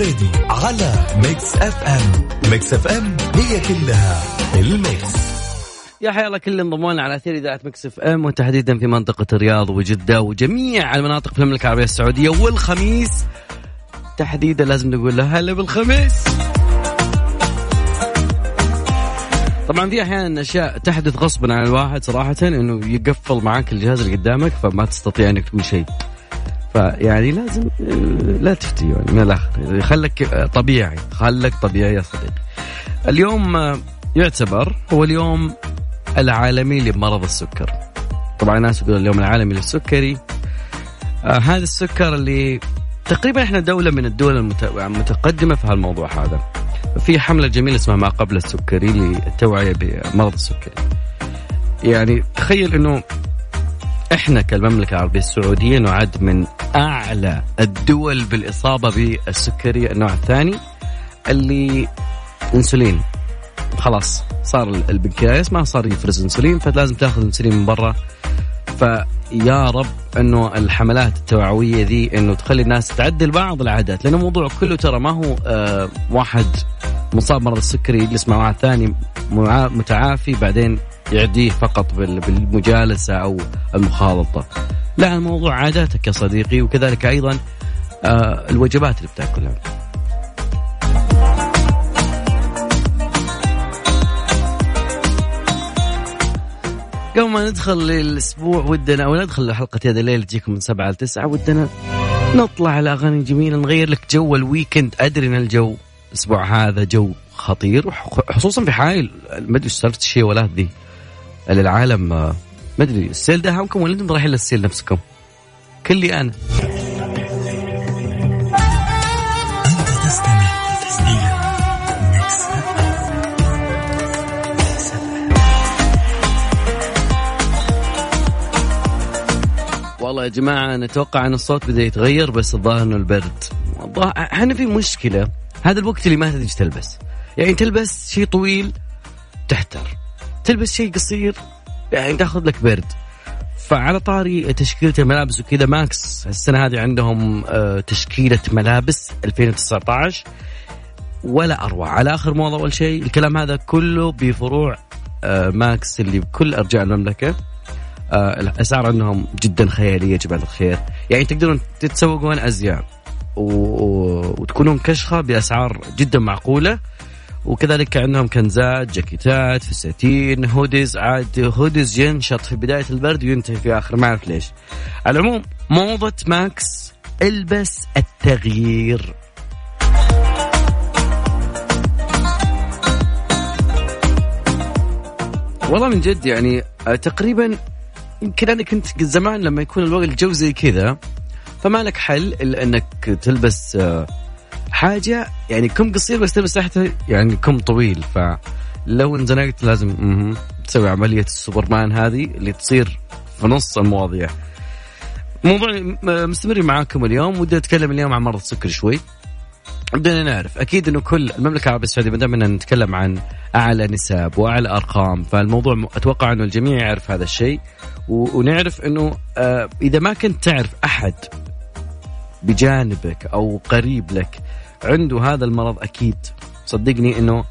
الفريدي على ميكس اف ام. ميكس اف ام هي كلها الميكس. يا حيا الله كل انضمونا على أثير إذاعة ميكس اف ام وتحديدا في منطقة الرياض وجدة وجميع المناطق في المملكة العربية السعودية. والخميس تحديدا لازم نقول له هلا بالخميس. طبعا في أحيانا أشياء تحدث غصبا عن الواحد صراحة إنه يقفل معاك الجهاز اللي قدامك فما تستطيع إنك تقول شيء. فيعني لازم لا تفتي يعني من الآخر. خلك طبيعي خلك طبيعي يا صديقي. اليوم يعتبر هو اليوم العالمي لمرض السكر. طبعا الناس يقولون اليوم العالمي للسكري. آه هذا السكر اللي تقريبا إحنا دولة من الدول المتقدمة في هالموضوع هذا. في حملة جميلة اسمها ما قبل السكري للتوعية بمرض السكري. يعني تخيل إنه إحنا كالمملكة العربية السعودية نعد من أعلى الدول بالإصابة بالسكري النوع الثاني اللي إنسولين. خلاص صار البنكرياس ما صار يفرز إنسولين فلازم تأخذ إنسولين من برا. فيا رب إنه الحملات التوعوية ذي إنه تخلي الناس تعدل بعض العادات لأنه الموضوع كله ترى ما هو آه واحد مصاب مرض السكري يجلس مع واحد ثاني متعافي بعدين يعديه فقط بالمجالسة أو المخالطة. لا الموضوع عاداتك يا صديقي وكذلك أيضا آه الوجبات اللي بتأكلها. قبل ما ندخل للأسبوع ودنا أو ندخل لحلقة هذا الليل تجيكم من سبعة ل 9 ودنا نطلع على أغاني جميلة نغير لك جو ال weekend. أدري إن الجو الأسبوع هذا جو خطير خصوصا في حال ما أدري صارت الشيء ولا ذي العالم ما أدري السيل داهمكم ولا أنتم رايحين للسيل نفسكم؟ كلي أنا. والله يا جماعة نتوقع أن الصوت بدأ يتغير بس الظاهر أنه البرد. إحنا في مشكلة هذا الوقت اللي ما تدري تلبس. يعني تلبس شيء طويل تحتر. تلبس شيء قصير يعني تاخذ لك برد. فعلى طاري تشكيلة الملابس وكذا ماكس السنة هذه عندهم آه، تشكيلة ملابس 2019 ولا أروع. على آخر موضة أول شيء الكلام هذا كله بفروع آه، ماكس اللي بكل أرجاء المملكة. آه، الأسعار عندهم جدا خيالية يا جماعة الخير. يعني تقدرون تتسوقون أزياء و... وتكونون كشخة بأسعار جدا معقولة. وكذلك عندهم كنزات جاكيتات فساتين hoodies عاد hoodies ينشط في بداية البرد وينتهي في آخر ما أعرف ليش. على العموم موضة ماكس البس التغيير. والله من جد يعني آه، تقريبا يمكن أنا كنت زمان لما يكون الوقت الجو زي كذا فما لك حل إلا إنك تلبس آه، حاجة يعني كم قصير بس تلبس تحته يعني كم طويل فلو انزنقت لازم تسوي عملية السوبرمان هذه اللي تصير في نص المواضيع. موضوع مستمر معاكم اليوم ودي أتكلم اليوم عن مرض السكر شوي. بدنا نعرف أكيد إنه كل المملكة العربية السعودية ما دام نتكلم عن أعلى نسب وأعلى أرقام فالموضوع أتوقع إنه الجميع يعرف هذا الشيء ونعرف إنه آه، إذا ما كنت تعرف أحد بجانبك أو قريب لك عنده هذا المرض أكيد. صدقني إنه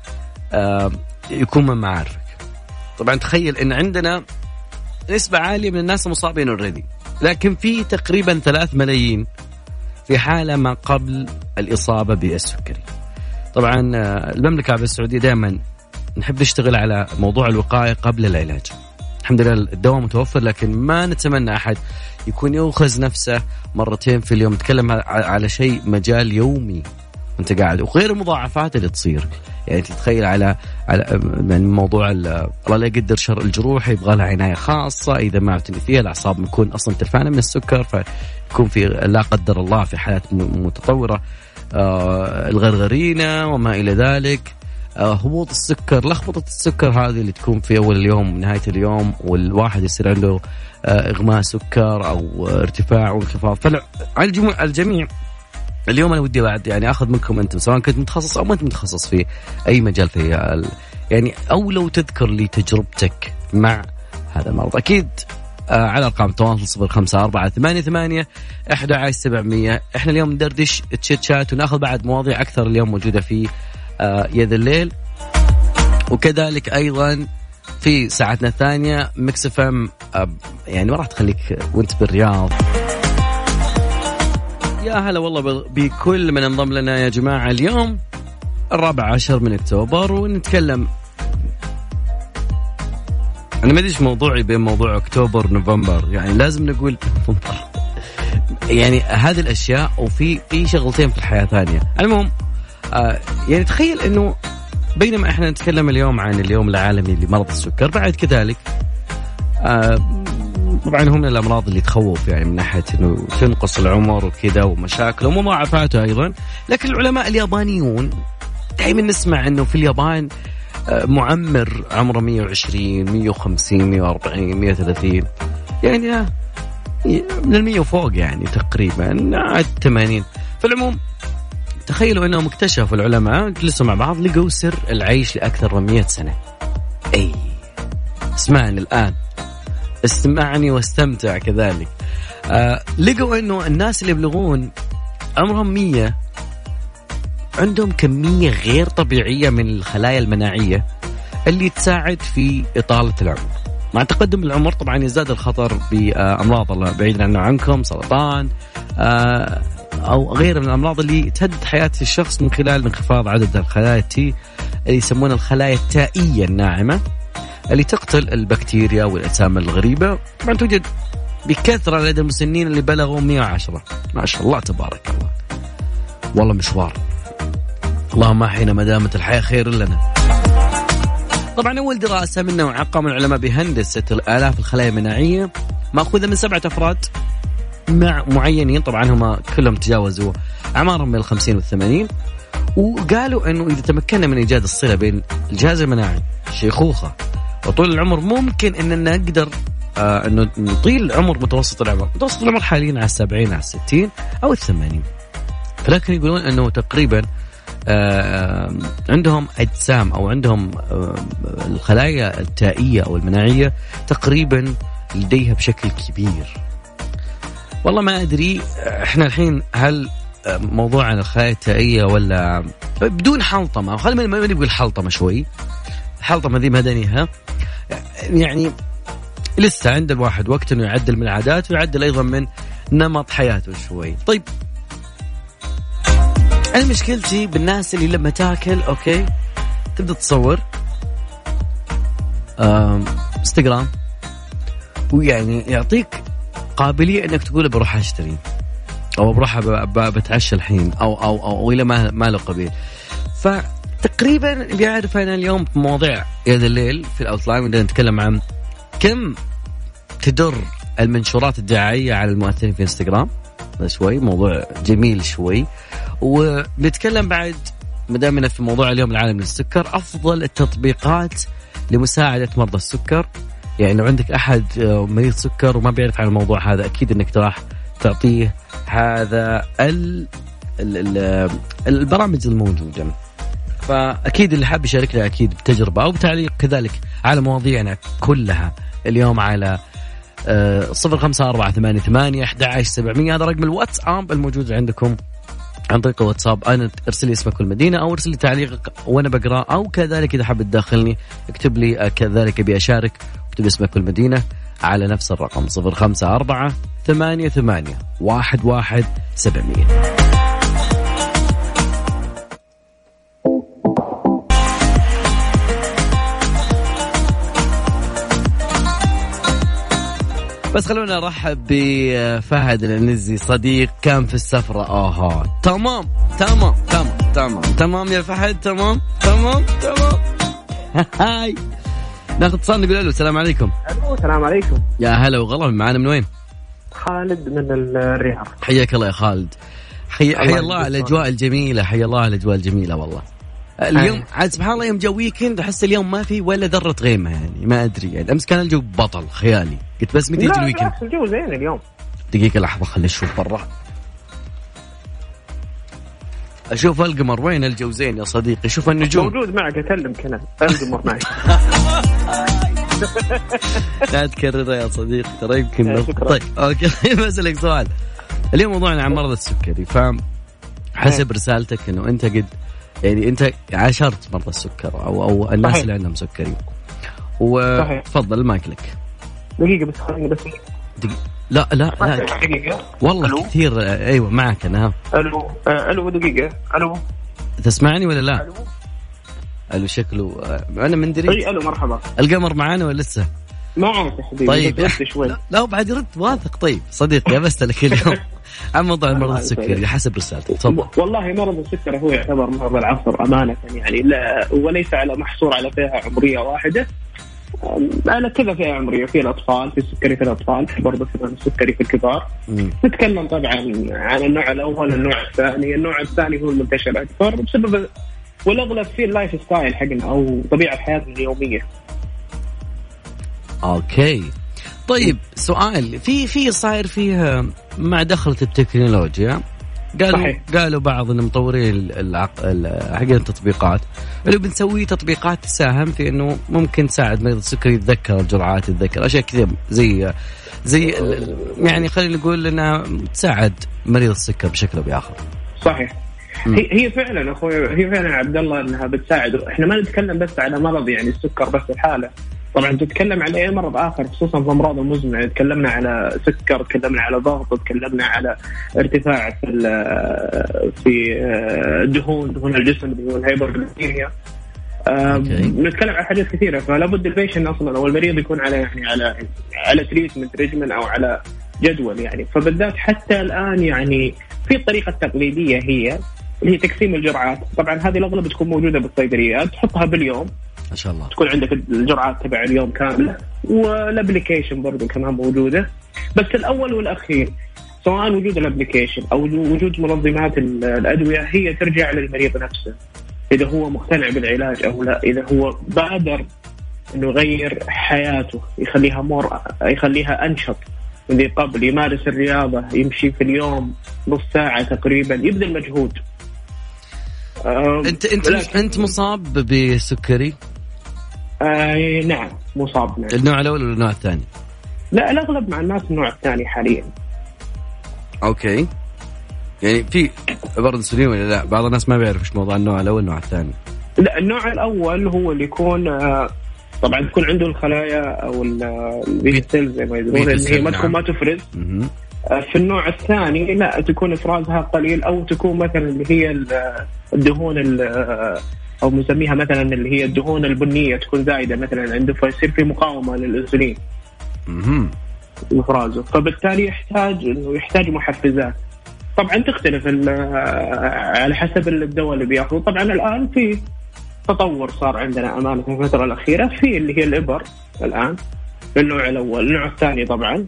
آه، يكون من معارفك. طبعا تخيل إن عندنا نسبة عالية من الناس مصابين اوريدي لكن في تقريبا ثلاث ملايين في حالة ما قبل الإصابة بالسكري. طبعا آه، المملكة العربية السعودية دائما نحب نشتغل على موضوع الوقاية قبل العلاج. الحمد لله الدواء متوفر لكن ما نتمنى أحد يكون يؤخذ نفسه مرتين في اليوم. نتكلم على شيء مجال يومي. أنت قاعد وغير المضاعفات اللي تصير. يعني تتخيل على على يعني موضوع الله لا يقدر شر الجروح يبغى لها عناية خاصة إذا ما اعتني فيها الأعصاب بتكون أصلا ترفانه من السكر فيكون في لا قدر الله في حالات متطورة. آه الغرغرينة وما إلى ذلك. آه، هبوط السكر لخبطة السكر هذه اللي تكون في أول اليوم نهاية اليوم والواحد يصير عنده آه، إغماء سكر أو ارتفاع وانخفاض. فعلى الجميع. اليوم أنا ودي بعد يعني أخذ منكم أنتم سواء كنت متخصص أو ما أنت متخصص في أي مجال في يعني أو لو تذكر لي تجربتك مع هذا المرض. أكيد آه على أرقام التواصل صفر خمسة أربعة ثمانية ثمانية أحد عشر سبعمية. إحنا اليوم ندردش chit chat وناخذ بعد مواضيع أكثر اليوم موجودة في آه يد الليل. وكذلك أيضا في ساعتنا الثانية ميكس إف إم آه يعني ما راح تخليك وانت بالرياض. يا هلا والله بكل من انضم لنا يا جماعة. اليوم الرابع عشر من أكتوبر ونتكلم أنا ما أدري إيش موضوعي بين موضوع أكتوبر نوفمبر يعني لازم نقول يعني هذه الأشياء وفي في شغلتين في الحياة ثانية. المهم آه يعني تخيل إنه بينما إحنا نتكلم اليوم عن اليوم العالمي لمرض السكر بعد كذلك آه طبعا هم من الأمراض اللي تخوف يعني من ناحية إنه تنقص العمر وكذا ومشاكل ومضاعفاته أيضا. لكن العلماء اليابانيون دائما نسمع إنه في اليابان آه، معمر عمره 120 150 140 130 يعني آه، من ال 100 وفوق يعني تقريبا عاد 80 في العموم تخيلوا إنهم اكتشفوا العلماء جلسوا مع بعض لقوا سر العيش لأكثر من 100 سنة. أي اسمعني الآن. اسمعني واستمتع كذلك. آه لقوا إنه الناس اللي يبلغون عمرهم 100 عندهم كمية غير طبيعية من الخلايا المناعية اللي تساعد في إطالة العمر مع تقدم العمر طبعا يزداد الخطر بأمراض الله بعيدا عنه عنكم سرطان آه، أو غير من الأمراض اللي تهدد حياة الشخص من خلال انخفاض عدد الخلايا التي اللي يسمونها الخلايا التائية الناعمة اللي تقتل البكتيريا والأجسام الغريبة طبعا توجد بكثرة لدى المسنين اللي بلغوا 110 ما شاء الله تبارك الله. والله مشوار. اللهم أحينا ما دامت الحياة خير لنا. طبعا أول دراسة من نوعها قام العلماء بهندسة الآلاف الخلايا المناعية مأخوذة من سبعة أفراد مع معينين. طبعا هم كلهم تجاوزوا أعمارهم بين ال 50 وال 80 وقالوا أنه إذا تمكنا من إيجاد الصلة بين الجهاز المناعي الشيخوخه وطول العمر ممكن اننا نقدر آه إنه نطيل عمر متوسط العمر، متوسط العمر حاليا على 70 على 60 أو ال 80 لكن يقولون إنه تقريبا آه، عندهم أجسام أو عندهم آه، الخلايا التائية أو المناعية تقريبا لديها بشكل كبير. والله ما أدري إحنا الحين هل موضوع عن الخلايا التائية ولا بدون حلطمة خلينا ما نقول حلطمة شوي. الحلطمه ذي مدنيها يعني لسه عند الواحد وقت إنه يعدل من العادات ويعدل أيضا من نمط حياته شوي. طيب. أنا مشكلتي بالناس اللي لما تاكل okay تبدأ تصور إنستغرام. ويعني يعطيك قابلية إنك تقول بروح أشتري. أو بروح بتعشى الحين أو أو أو, أو إلى ما ما له قبيل. فتقريبا بيعرف أنا اليوم في مواضيع يد الليل في ال outline بدنا نتكلم عن كم تدر المنشورات الدعائية على المؤثرين في إنستغرام. شوي موضوع جميل شوي. ونتكلم بعد ما دامنا في موضوع اليوم العالمي للسكر أفضل التطبيقات لمساعدة مرضى السكر. يعني لو عندك أحد آه، مريض سكر وما بيعرف عن الموضوع هذا أكيد إنك راح تعطيه هذا ال البرامج الموجودة. فأكيد اللي حاب يشاركنا أكيد بتجربة أو بتعليق كذلك على مواضيعنا كلها اليوم على آه، صفر خمسة أربعة ثمانية ثمانية أحد سبعمية. هذا رقم الواتساب الموجود عندكم عن طريق الواتساب. أنا ارسل لي اسمك والمدينة أو ارسل لي تعليقك وأنا بقراه أو كذلك إذا حاب تداخلني اكتب لي كذلك أبي أشارك اكتب اسمك والمدينة على نفس الرقم 054 ثمانية ثمانية واحد واحد سبعمية. بس خلونا نرحب بفهد العنزي صديق كان في السفرة آها. تمام. تمام. تمام. تمام. تمام يا فهد؟ تمام. تمام. تمام. هاي. ناخذ اتصال نقول له السلام عليكم. ألو السلام عليكم. يا هلا وغلا. معنا من وين؟ خالد من الرياض. حياك الله يا خالد. حي, حي الله على الأجواء الجميلة. حي الله على الأجواء الجميلة والله. اليوم عاد سبحان الله يوم جو weekend أحس اليوم ما في ولا ذرة غيمة يعني ما أدري يعني. أمس كان الجو بطل خيالي. قلت بس متى يجي ال weekend الجو زين اليوم. دقيقة لحظة خليني أشوف برا. أشوف ألقمر وين الجو زين يا صديقي؟ شوف النجوم. موجود معك أكلم كلام ألقمر معك. لا تكررها يا صديقي ترى يمكن آه،. طيب okay. بسألك سؤال. اليوم موضوعنا عن مرض السكري ف حسب رسالتك إنه أنت قد يعني أنت عاشرت مرضى السكر أو أو الناس صحيح. اللي عندهم سكري. وتفضل المايك لك. دقيقة بس خليني بس. دق... لا لا لا. دقيقة. والله ألو؟ كثير أيوه معك أنا. ألو آه، ألو دقيقة. ألو. تسمعني ولا لا؟ ألو. ألو شكله آه، أنا من دريت أي ألو مرحبا. القمر معانا ولا لسه؟ معك يا حبيبي. طيب. بس شوي. لا, لا بعد رد واثق. طيب صديقي بسألك اليوم. عن موضوع مرض السكري. حسب رسالتك تفضل. والله مرض السكر هو يعتبر مرض العصر أمانة يعني لا وليس على محصور على فئة عمرية واحدة. أم، على كذا فئة عمرية في الأطفال في السكري في الأطفال في برضه كمان السكري في الكبار. مم. نتكلم طبعا عن النوع الأول النوع الثاني. النوع الثاني هو المنتشر أكثر بسبب والأغلب فيه ال life style حقنا أو طبيعة حياتنا اليومية. okay. طيب سؤال في في صاير فيها مع دخلة التكنولوجيا قالوا صحيح. قالوا بعض المطورين العق... ال- حق التطبيقات انه بنسوي تطبيقات تساهم في إنه ممكن تساعد مريض السكري يتذكر الجرعات يتذكر أشياء كثير زي زي يعني خلينا نقول إنها تساعد مريض السكر بشكل أو بآخر. صحيح. هي هي فعلا أخوي هي فعلا عبد الله إنها بتساعد إحنا ما نتكلم بس على مرض يعني السكر بس الحالة طبعا تتكلم على أي مرض آخر خصوصا في الامراض المزمنه تكلمنا على سكر تكلمنا على ضغط تكلمنا على ارتفاع في في آه، دهون دهون الجسم اللي هو ال hyperglycemia. نتكلم عن حاجات كثيرة فلا بد ال patient أصلا أو المريض يكون على يعني على على treatment regimen أو على جدول يعني. فبالذات حتى الآن يعني في الطريقة التقليديه هي اللي هي تقسيم الجرعات. طبعا هذه الأغلب تكون موجودة بالصيدليات تحطها باليوم. ما شاء الله. تكون عندك الجرعات تبع اليوم كاملة وال application برضو كمان موجودة. بس الأول والأخير سواء وجود ال application أو وجود منظمات ال- الأدوية هي ترجع للمريض نفسه. إذا هو مقتنع بالعلاج أو لا إذا هو بادر إنه يغير حياته يخليها more يخليها أنشط من ذي قبل يمارس الرياضة يمشي في اليوم نص ساعة تقريبا يبذل مجهود. انت انت أنت مصاب بسكري؟ آه نعم مصاب نعم النوع الأول ولا النوع الثاني؟ لا الأغلب مع الناس النوع الثاني حاليا okay يعني في برضه انسولين ولا لا؟ بعض الناس ما بيعرف إيش موضوع النوع الأول والنوع الثاني. لا النوع الأول هو اللي يكون آه، طبعا تكون عنده الخلايا أو ال beta cells زي ما يقولون ان هي cell، ما نعم. تكون ما تفرز. آه، في النوع الثاني لا تكون إفرازها قليل أو تكون مثلا اللي هي ال- الدهون ال- آه، أو نسميها مثلا اللي هي الدهون البنية تكون زايدة مثلا عنده فيصير في مقاومة للإنسولين. مهم. افرازه فبالتالي يحتاج إنه يحتاج محفزات. طبعا تختلف على حسب الدواء اللي بيأخذه. طبعا الآن في تطور صار عندنا أمانة في الفترة الأخيرة. في اللي هي الإبر الآن النوع الأول. النوع الثاني طبعا.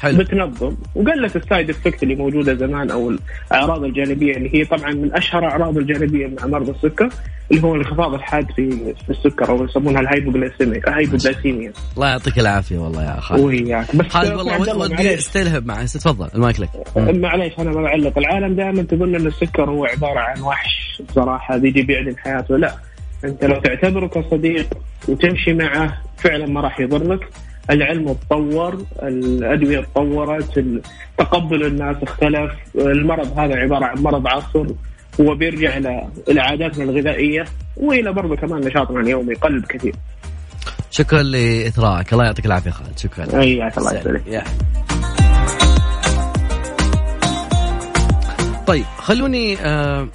حلو. بتنظم. وقلت ال side effect اللي موجودة زمان أو الأعراض الجانبية اللي هي طبعا من أشهر أعراض الجانبية مع مرضى السكر اللي هو الانخفاض الحاد في في السكر أو يسمونها ال hypoglycemia ال hypoglycemia الله يعطيك العافية والله يا خالد. وياك. بس خالد والله ودي معليش. استلهم معي تفضل المايك لك. معليش أنا بعلق. العالم دائما تظن إن السكر هو عبارة عن وحش بصراحة بيجي بيعدم حياته لا أنت لو تعتبره كصديق وتمشي معه فعلا ما راح يضرك. العلم تطور الأدوية تطورت تقبل الناس اختلف. المرض هذا عبارة عن مرض عصر هو بيرجع إلى عاداتنا الغذائية وإلى برضه كمان نشاطنا اليومي قلب كثير. شكرا لإثراءك. الله يعطيك العافية خالد. شكرا. اياك الله. يسلمك. طيب خلوني آه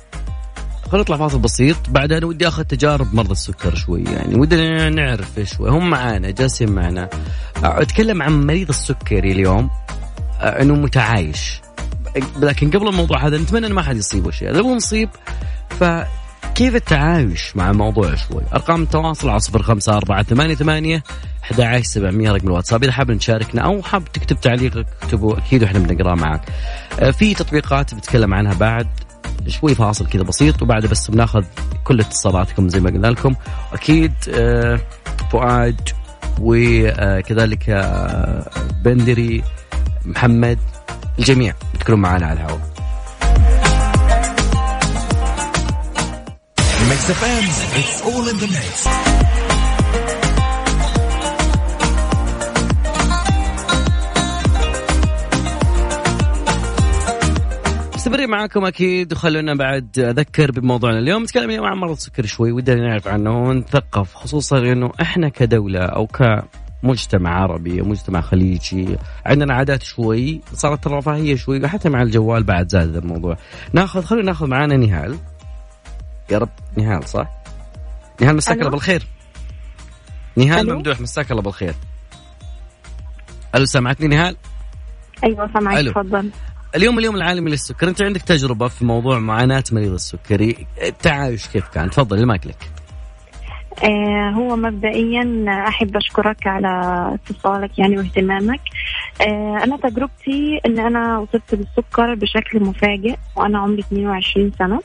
خلونا نطلع فاصل بسيط. بعدها أنا ودي أخذ تجارب مرضى السكر شوي يعني. ودنا نعرف شوي هم معانا جالسين معنا. أتكلم عن مريض السكري اليوم. إنه متعايش. لكن قبل الموضوع هذا نتمنى ان ما حد يصيبه شيء. هو مصيب فكيف التعايش مع الموضوع شوي؟ أرقام التواصل على صفر خمسة أربعة ثمانية ثمانية 11 700 رقم الواتساب. إذا حاب تشاركنا أو حاب تكتب تعليقك اكتبه أكيد وإحنا بنقراه معك آه، في تطبيقات بتكلم عنها بعد. شوي فاصل كذا بسيط وبعد بس بناخذ كل اتصالاتكم زي ما قلنا لكم أكيد آه، فؤاد وكذلك آه، بندري محمد الجميع بتكونوا معنا على الهواء. معاكم أكيد وخلونا بعد أذكر بموضوعنا اليوم نتكلم اليوم عن مرض السكري شوي ودنا نعرف عنه ونثقف خصوصا إنه إحنا كدولة أو كمجتمع عربي مجتمع خليجي عندنا عادات شوي صارت الرفاهية شوي وحتى مع الجوال بعد زاد الموضوع ناخذ خلونا ناخذ معانا نهال يا رب نهال صح؟ نهال مساك الله. بالخير نهال. ممدوح مساك الله بالخير ألو سمعتني نهال؟ أيوه سامعك ألو. تفضل اليوم اليوم العالمي للسكر. انت عندك تجربة في موضوع معاناة مريض السكري؟ التعايش كيف كان؟ تفضل المايك لك. آه هو مبدئيا أحب أشكرك على اتصالك يعني واهتمامك. آه أنا تجربتي إن أنا وصلت للسكر بشكل مفاجئ وأنا عمري 22 سنة.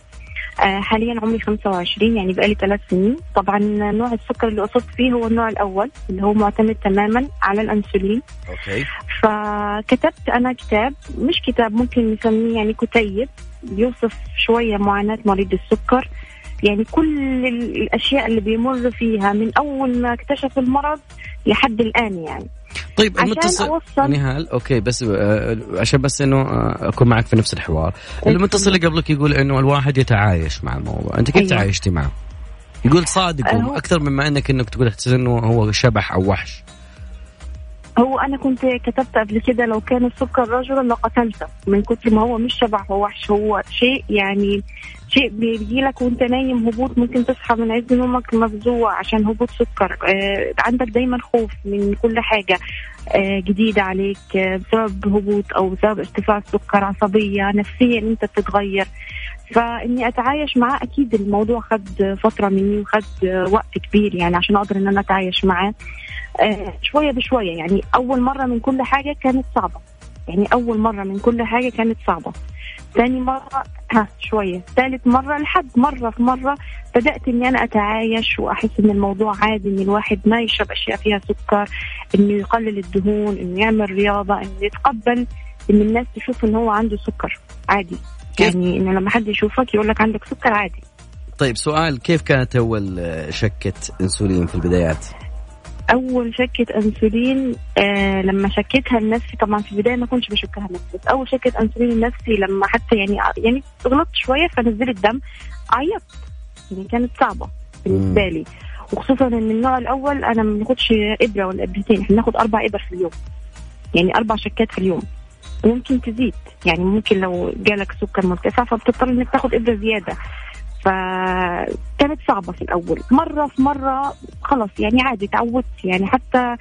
حاليا عمري 25 يعني بقالي ثلاث سنين. طبعا نوع السكر اللي اصبت فيه هو النوع الأول اللي هو معتمد تماما على الأنسولين. أوكي. فكتبت أنا كتاب مش كتاب ممكن نسميه يعني كتيب بيوصف شوية معاناة مريض السكر. يعني كل ال- الأشياء اللي بيمر فيها من أول ما اكتشف المرض لحد الآن يعني. طيب المتصل اوصل نهال أوكي بس آه، عشان بس إنه آه، أكون معك في نفس الحوار. المتصل اللي قبلك يقول إنه الواحد يتعايش مع الموضوع. أنت كيف أيوة. تعايشتي معه؟ يقول صادق هو- أكثر مما إنك إنك تقول إنه هو شبح أو وحش. هو أنا كنت كتبت قبل كده لو كان السكر رجلا لقتلته. من كتر ما هو مش شبح هو وحش هو شيء يعني شيء بيجي لك وأنت نايم هبوط ممكن تصحى من عز نومك مفزوع عشان هبوط سكر. آه عندك دايما خوف من كل حاجة آه جديدة عليك آه بسبب هبوط أو بسبب ارتفاع السكر عصبية نفسيا أنت بتتغير. فإني أتعايش معاه أكيد الموضوع خد فترة مني وخد وقت كبير يعني عشان أقدر إن أنا أتعايش معاه. آه، شوية بشوية يعني أول مرة من كل حاجة كانت صعبة. يعني أول مرة من كل حاجة كانت صعبة. ثاني مرة ها شوية. ثالث مرة لحد مرة في مرة بدأت إني أنا أتعايش وأحس إن الموضوع عادي إن الواحد ما يشرب أشياء فيها سكر إنه يقلل الدهون إنه يعمل رياضة إنه يتقبل إن الناس تشوف إن هو عنده سكر. عادي. كيف؟ يعني إنه لما حد يشوفك يقول لك عندك سكر عادي. طيب سؤال كيف كانت أول آه، شكة إنسولين في البدايات؟ أول شكة إنسولين آه لما شكيتها لنفسي طبعا في البداية ما كنتش بشكها لنفسي بس أول شكة إنسولين لنفسي لما حتى يعني يعني غلطت شوية فنزلت دم عيطت. يعني كانت صعبة بالنسبة. لي. وخصوصا إن النوع الأول أنا ما بناخدش إبرة ولا ابرتين إحنا بناخد أربع إبر في اليوم. يعني أربع شكات في اليوم. ممكن تزيد. يعني ممكن لو جالك سكر مرتفع فبتضطر إنك تاخد إبرة زيادة. فكانت صعبة في الأول. مرة في مرة خلاص يعني عادي تعودت. يعني حتى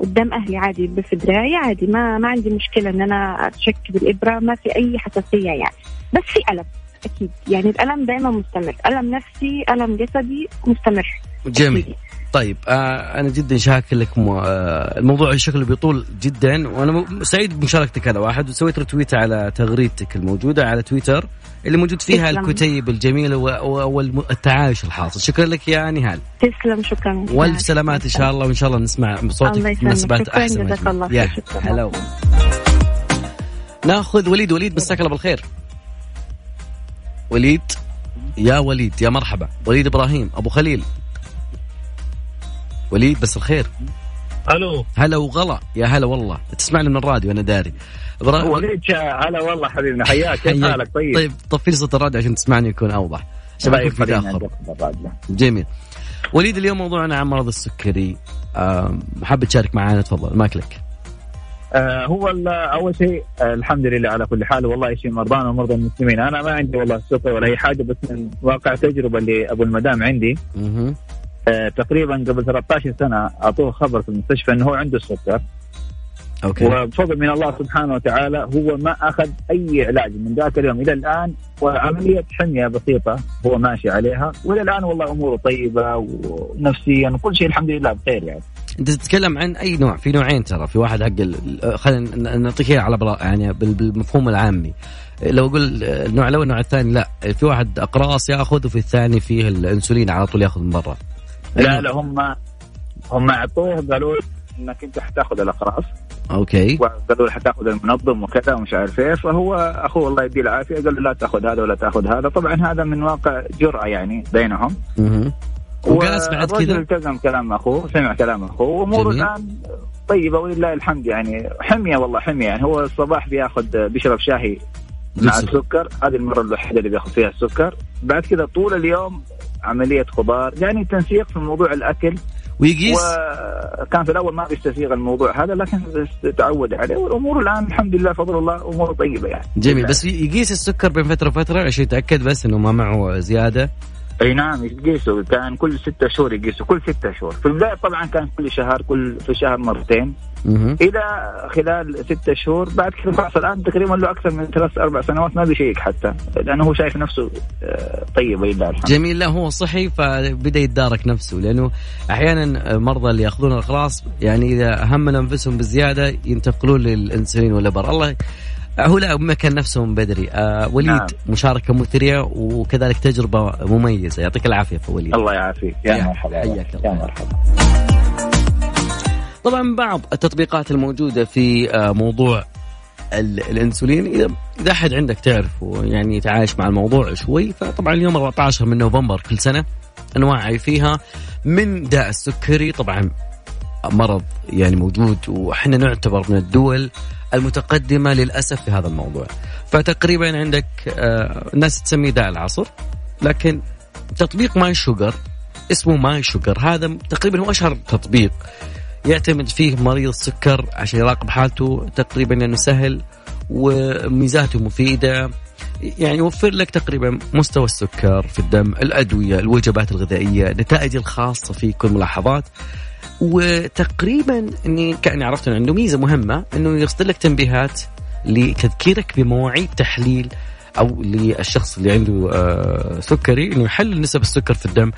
قدام أهلي عادي بس دراعي عادي. ما ما عندي مشكلة إن أنا أتشك بالإبرة ما في أي حساسية يعني. بس في ألم أكيد. يعني الألم دائما مستمر. ألم نفسي ألم جسدي مستمر. جميل أكيد. طيب آه أنا جدا شاكر لك. آه الموضوع شكله بيطول جدا وأنا سعيد بمشاركتك هذا واحد وسويت رتويت على تغريدتك الموجودة على تويتر اللي موجود فيها تسلم. الكتيب الجميل والتعايش الحاصل شكرا لك يا نهال تسلم شكرا والف سلامات إن شاء الله وإن شاء الله نسمع صوتك في. مناسبات أحسن جزاك. الله يا. هلا ناخذ وليد وليد مساك الله بالخير وليد يا وليد يا مرحبا وليد إبراهيم أبو خليل وليد بس الخير. ألو. هلا وغلا. يا هلا والله. تسمعني من الراديو أنا داري. إبرا- وليد هلا والله حبيبنا. حياك. كيف. حالك؟ طيب. طيب طفي صوت الراديو عشان تسمعني يكون أوضح. عشان ما يكون في تأخر. جميل. وليد اليوم موضوعنا عن مرض السكري. حاب تشارك معنا تفضل. ماك لك. آه هو أول شيء آه الحمد لله على كل حال. والله يشفي مرضانا ومرضى المسلمين. أنا ما عندي والله سكر ولا أي حاجة بس من واقع تجربة اللي ابو المدام عندي. تقريبا قبل 13 سنة أعطوه خبر في المستشفى إنه هو عنده السكر okay. وبفضل من الله سبحانه وتعالى هو ما أخذ أي علاج من ذاك اليوم. إلى الآن وعملية حمية بسيطة هو ماشي عليها. وإلى الآن والله أموره طيبة ونفسيا وكل شيء الحمد لله بخير يعني. أنت تتكلم عن أي نوع؟ في نوعين ترى. في واحد حق ال- خلينا نعطيك على برا يعني بال- بالمفهوم العامي. لو أقول النوع الأول النوع الثاني لا. في واحد أقراص يأخذ وفي الثاني فيه الإنسولين على طول يأخذ من برا. لا لا هم هم أعطوه قالوا إنك أنت حتاخذ الأقراص. أوكي. وقالوا له حتاخذ المنظم وكذا ومش عارف إيه فهو أخوه الله يديه العافية قال له لا تأخذ هذا ولا تأخذ هذا. طبعا هذا من واقع جرأة يعني بينهم. وقاس بعد كذا التزم كلام أخوه سمع كلام أخوه وأموره. الآن طيبة ولله الحمد يعني. حمية والله حمية يعني. هو الصباح بياخذ بيشرب شاهي مع. السكر. هذه المرة الوحيدة اللي بياخذ فيها السكر. بعد كذا طول اليوم عملية خضار يعني تنسيق في موضوع الأكل. ويقيس؟ وكان في الأول ما بيستسيغ الموضوع هذا لكن تعود عليه والأمور الآن الحمد لله فضل الله أمور طيبة يعني. جميل بس يقيس السكر بين فترة وفترة عشان يتأكد بس إنه ما معه زيادة. أي نعم يقيسوا. كان كل ستة شهور يقيسوا. كل ستة شهور. في البداية طبعا كان كل شهر كل في شهر مرتين. إلى خلال ستة شهور بعد كذا خلاص الآن تقريبا له أكثر من ثلاث أربع سنوات ما بيشيك حتى. لأنه هو شايف نفسه آه، طيب لله الحمد. جميل. لا هو صحي فبدأ يتدارك نفسه. لأنه أحيانا مرضى اللي يأخذون الاخراس يعني إذا هم انفسهم بزيادة ينتقلون للإنسولين والابر الله هو لا مكن نفسهم بدري. آه وليد نعم. مشاركة مثرية وكذلك تجربة مميزة. يعطيك العافية في وليد. الله يعافيك. يا يا مرحبا. حياك الله. يا مرحبا. طبعا بعض التطبيقات الموجودة في آه، موضوع ال- الإنسولين. إذا إذا أحد عندك تعرفه يعني يتعايش مع الموضوع شوي فطبعا اليوم 14 من نوفمبر كل سنة نوعي فيها من داء السكري. طبعا مرض يعني موجود وإحنا نعتبر من الدول المتقدمة للأسف في هذا الموضوع. فتقريبا عندك آه، الناس تسميه داء العصر لكن تطبيق mySugr اسمه mySugr هذا تقريبا هو أشهر تطبيق يعتمد فيه مريض السكر عشان يراقب حالته تقريبا لأنه سهل وميزاته مفيدة. يعني يوفر لك تقريبا مستوى السكر في الدم الأدوية الوجبات الغذائية النتائج الخاصة فيه كل ملاحظات. وتقريبا إني كأني عرفت إنه عنده ميزة مهمة إنه يرسل لك تنبيهات لتذكيرك بمواعيد تحليل أو للشخص اللي عنده آه، سكري إنه يحلل نسب السكر في الدم.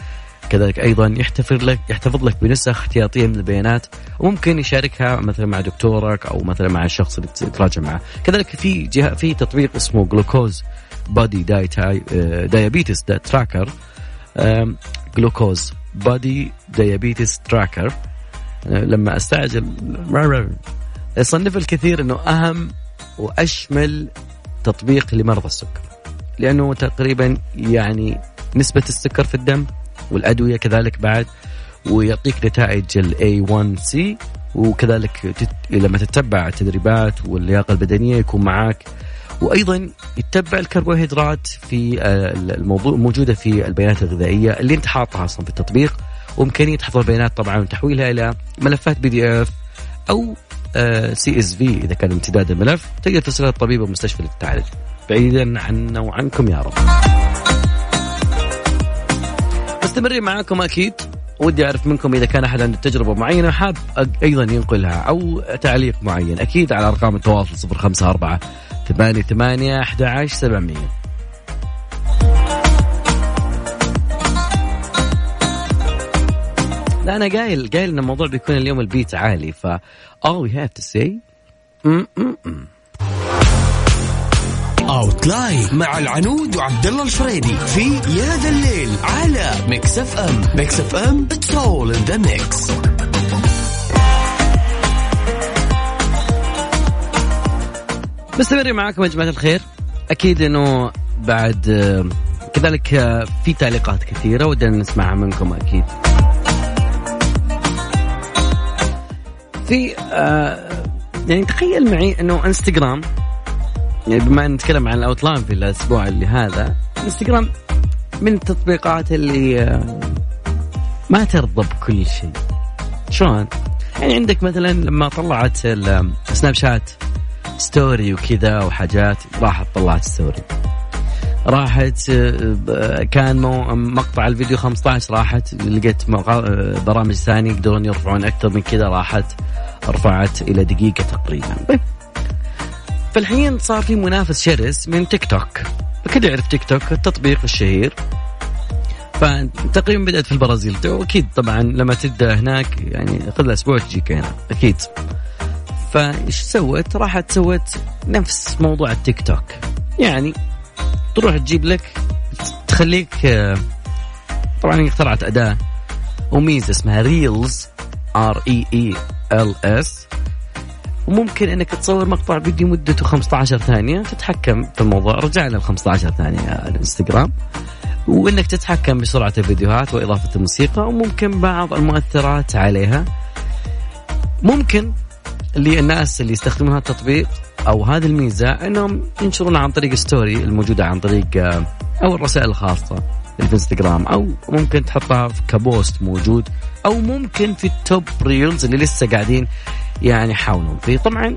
كذلك أيضا يحتفظ لك يحتفظ لك بنسخ احتياطيه من البيانات وممكن يشاركها مثلا مع دكتورك أو مثلا مع الشخص اللي تراجع معه. كذلك في جهة في تطبيق اسمه Glucose Buddy Diabetes Tracker Glucose Buddy Diabetes Tracker لما أستعجل يصنف الكثير إنه أهم وأشمل تطبيق لمرضى السكر. لأنه تقريبا يعني نسبة السكر في الدم والأدوية كذلك بعد ويعطيك نتائج ال A1C وكذلك تت... لما تتبع التدريبات واللياقة البدنية يكون معك وأيضا يتبع الكربوهيدرات في آه، الموضوع موجودة في البيانات الغذائية اللي انت حاطها أصلا في التطبيق. وامكانية حفظ البيانات طبعا وتحويلها إلى ملفات PDF أو CSV إذا كان امتداد الملف تقدر ترسلها للطبيب والمستشفى للتعالج بعيدا عنا وعنكم يا رب. مستمرين معاكم أكيد. ودي أعرف منكم إذا كان أحد عنده تجربة معينة حاب أيضا ينقلها أو تعليق معين. أكيد على أرقام التواصل 054 ثمانية ثمانية 11 700 لا أنا قايل قايل إن الموضوع بيكون اليوم البيت عالي ف all we have to say م. outline مع العنود وعبد الله الفريدي في يا ذا الليل على ميكس FM ميكس FM it's all in the mix مستمرين معاكم يا جماعة الخير. أكيد أنه بعد آه، كذلك آه، في تعليقات كثيرة ودنا نسمعها منكم أكيد. في آه، يعني تخيل معي أنه إنستغرام يعني بما أن نتكلم عن الأوتلاين في الأسبوع اللي هذا إنستغرام من التطبيقات اللي آه، ما ترضى بكل شيء شلون؟ يعني عندك مثلا لما طلعت سناب شات story وكذا وحاجات راحت طلعت story راحت آه، ب- كان مقطع الفيديو 15 راحت لقيت آه، برامج ثانية يقدرون يرفعون أكثر من كذا راحت رفعت إلى دقيقة تقريبا. فالحين صار في منافس شرس من تيك توك. الكل يعرف تيك توك التطبيق الشهير. فتقريبا بدأت في البرازيل. واكيد طبعا لما تبدأ هناك يعني لها أسبوع تجيك هنا. أكيد. فايش سوت؟ راحت سوت نفس موضوع التيك توك. يعني تروح تجيب لك تخليك طبعا هي اخترعت أداة وميزة اسمها Reels R E E L S وممكن إنك تصور مقطع فيديو مدته 15 ثانية تتحكم في الموضوع. رجعنا ل 15 ثانية الإنستغرام. وإنك تتحكم بسرعة الفيديوهات وإضافة الموسيقى وممكن بعض المؤثرات عليها. ممكن للناس اللي يستخدمون هذا التطبيق أو هذه الميزة إنهم ينشرون عن طريق story الموجودة عن طريق آه، أو الرسائل الخاصة في انستغرام أو ممكن تحطها ك post موجود أو ممكن في ال top reels اللي لسه قاعدين يعني يحاولون فيه. طبعا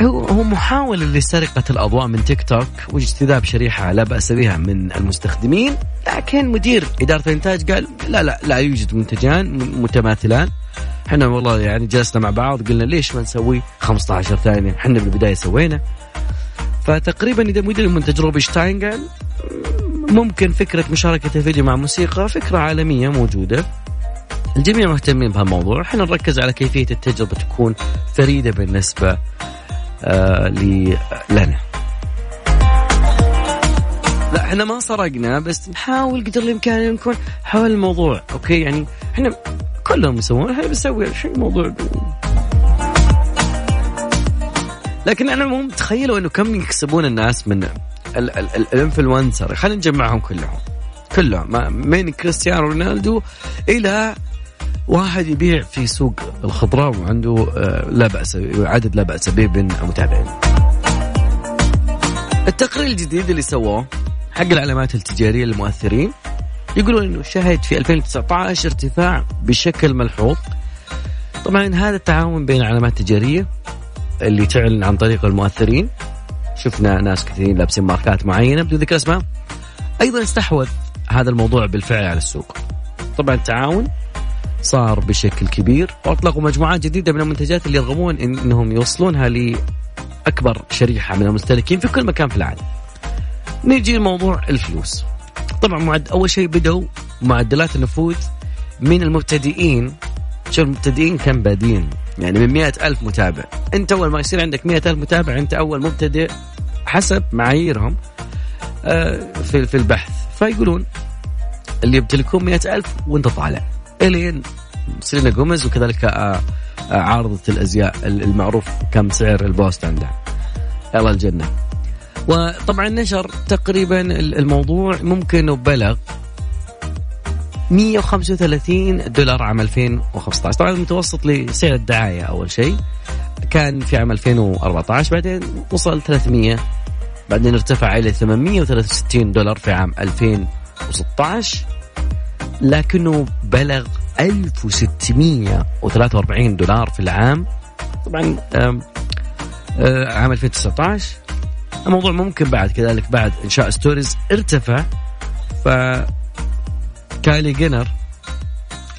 هو هو محاولة لسرقة الأضواء من تيك توك واجتذاب شريحة لا بأس بها من المستخدمين لكن مدير إدارة الإنتاج قال لا لا لا يوجد منتجان متماثلان. إحنا والله يعني جلسنا مع بعض قلنا ليش ما نسوي 15 ثانية؟ إحنا بالبداية سوينا. فتقريبا إذا مدير المنتج روبشتاين قال ممكن فكرة مشاركة الفيديو مع موسيقى فكرة عالمية موجودة. الجميع مهتمين بهالموضوع. إحنا نركز على كيفية التجربة تكون فريدة بالنسبة لنا لا إحنا ما سرقنا بس نحاول قدر الإمكان نكون حول الموضوع أوكي؟ يعني إحنا كلهم يسوون إحنا بنسوي شيء موضوع. لكن أنا مو متخيلوا إنه كم يكسبون الناس من ال influencer. خلينا نجمعهم كلهم. كلهم. من كريستيانو رونالدو إلى واحد يبيع في سوق الخضراء وعنده آه، لا بأس عدد لا بأس به من المتابعين. التقرير الجديد اللي سووه حق العلامات التجارية للمؤثرين يقولون إنه شهد في 2019 ارتفاع بشكل ملحوظ. طبعا هذا التعاون بين العلامات التجارية اللي تعلن عن طريق المؤثرين. شفنا ناس كثيرين لابسين ماركات معينة بدون ذكر أسماء. أيضا استحوذ هذا الموضوع بالفعل على السوق. طبعا التعاون صار بشكل كبير وأطلقوا مجموعات جديدة من المنتجات اللي يرغبون إن إنهم يوصلونها لأكبر شريحة من المستهلكين في كل مكان في العالم. نيجي لموضوع الفلوس. طبعا معد أول شيء بدوا معدلات النفوذ من المبتدئين. شوف المبتدئين كم بادين؟ يعني من مئة ألف متابع. أنت أول ما يصير عندك مئة ألف متابع أنت أول مبتدئ حسب معاييرهم آه، في البحث. فيقولون اللي يمتلكون مئة ألف وأنت طالع. إلين سيلينا جوميز وكذلك آه، آه، عارضة الأزياء المعروف كم سعر البوست عندها يلا الجنة. وطبعا نشر تقريبا الموضوع ممكن بلغ 135 دولار عام 2015 طبعا متوسط لسعر الدعاية أول شيء. كان في عام 2014 بعدين وصل 300 بعدين ارتفع إلى 863 دولار في عام 2016 لكنه بلغ 1643 دولار في العام. طبعا. آه، عام 2019 الموضوع ممكن بعد كذلك بعد إنشاء stories ارتفع ف كايلي جينر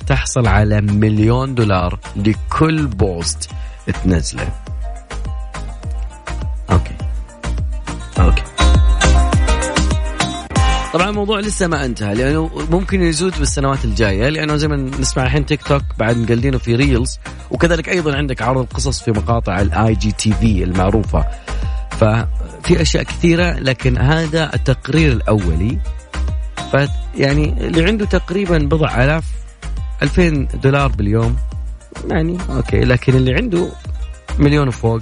تحصل على مليون دولار لكل post تنزله. أوكي. أوكي. طبعا الموضوع لسه ما انتهى لأنه ممكن يزود بالسنوات الجاية لأنه زي ما نسمع الحين تيك توك بعد مقلدينه في ريلز وكذلك أيضا عندك عرض القصص في مقاطع ال IGTV المعروفة. ففي أشياء كثيرة لكن هذا التقرير الأولي. فيعني اللي عنده تقريبا بضع آلاف 2000 دولار باليوم يعني أوكي لكن اللي عنده مليون وفوق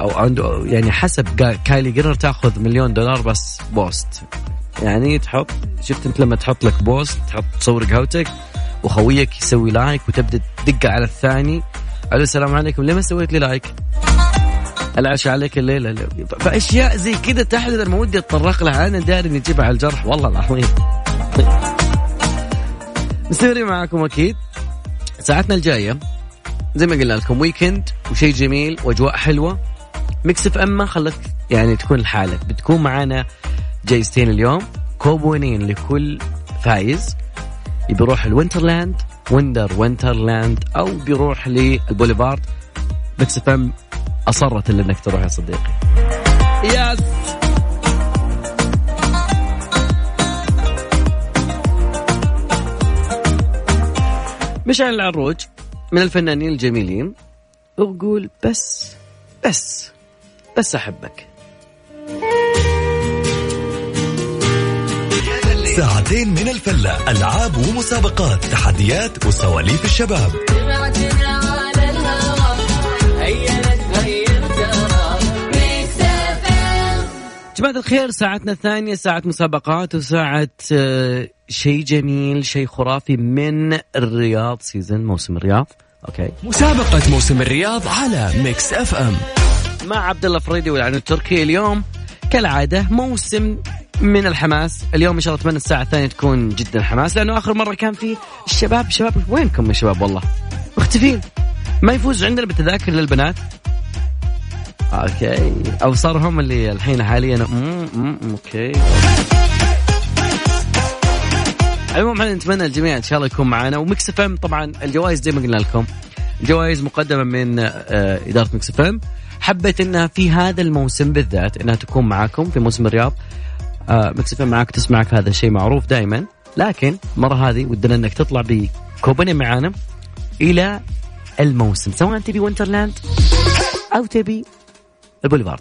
أو عنده يعني حسب كايلي جينر تأخذ مليون دولار بس post. يعني تحط شفت أنت لما تحط لك post تحط تصور قهوتك وخويك يسوي like وتبدأ تدق على الثاني. ألو السلام عليكم. ليه ما سويت لي like؟ العشاء عليك الليلة. فأشياء زي كذا تحدث. أنا ودي أتطرق لها. أنا داري إني أجيبها على الجرح. والله العظيم. مستمرين معاكم أكيد. ساعتنا الجاية زي ما قلنا لكم weekend وشيء جميل وأجواء حلوة. ميكس FM ما خلت يعني تكون لحالك. بتكون معانا جايزتين اليوم كوبونين لكل فايز. بيروح ال Winterland Winter Wonderland أو بيروح للبوليفارد. ميكس FM أصرت إنك تروح يا صديقي. yes مشعل العروج من الفنانين الجميلين. وقول بس بس بس أحبك. ساعتين من الفلة. ألعاب ومسابقات تحديات وسواليف الشباب. جماعة الخير ساعتنا الثانية ساعة مسابقات وساعة آه، شيء جميل شيء خرافي من الرياض سيزن موسم الرياض. أوكي مسابقة موسم الرياض على ميكس FM مع عبد الله فريدي والعنود التركي اليوم. كالعادة موسم من الحماس. اليوم إن شاء الله أتمنى الساعة الثانية تكون جدا حماس لأنه آخر مرة كان في الشباب شباب وينكم يا شباب؟ والله مختفين. ما يفوز عندنا بالتذاكر للبنات. أوكي. أو صار هم اللي الحين حاليا. أوكي. المهم إحنا نتمنى الجميع إن شاء الله يكون معنا ومكس FM طبعا الجوائز زي ما قلنا لكم. الجوائز مقدمة من آه، إدارة مكس FM. حبيت انها في هذا الموسم بالذات إنها تكون معاكم في موسم الرياض. آه معك تسمعك هذا الشيء معروف دائما لكن المره هذه ودنا إنك تطلع بكوبوني معانا إلى الموسم سواء تبي Winterland أو تبي البوليفارد.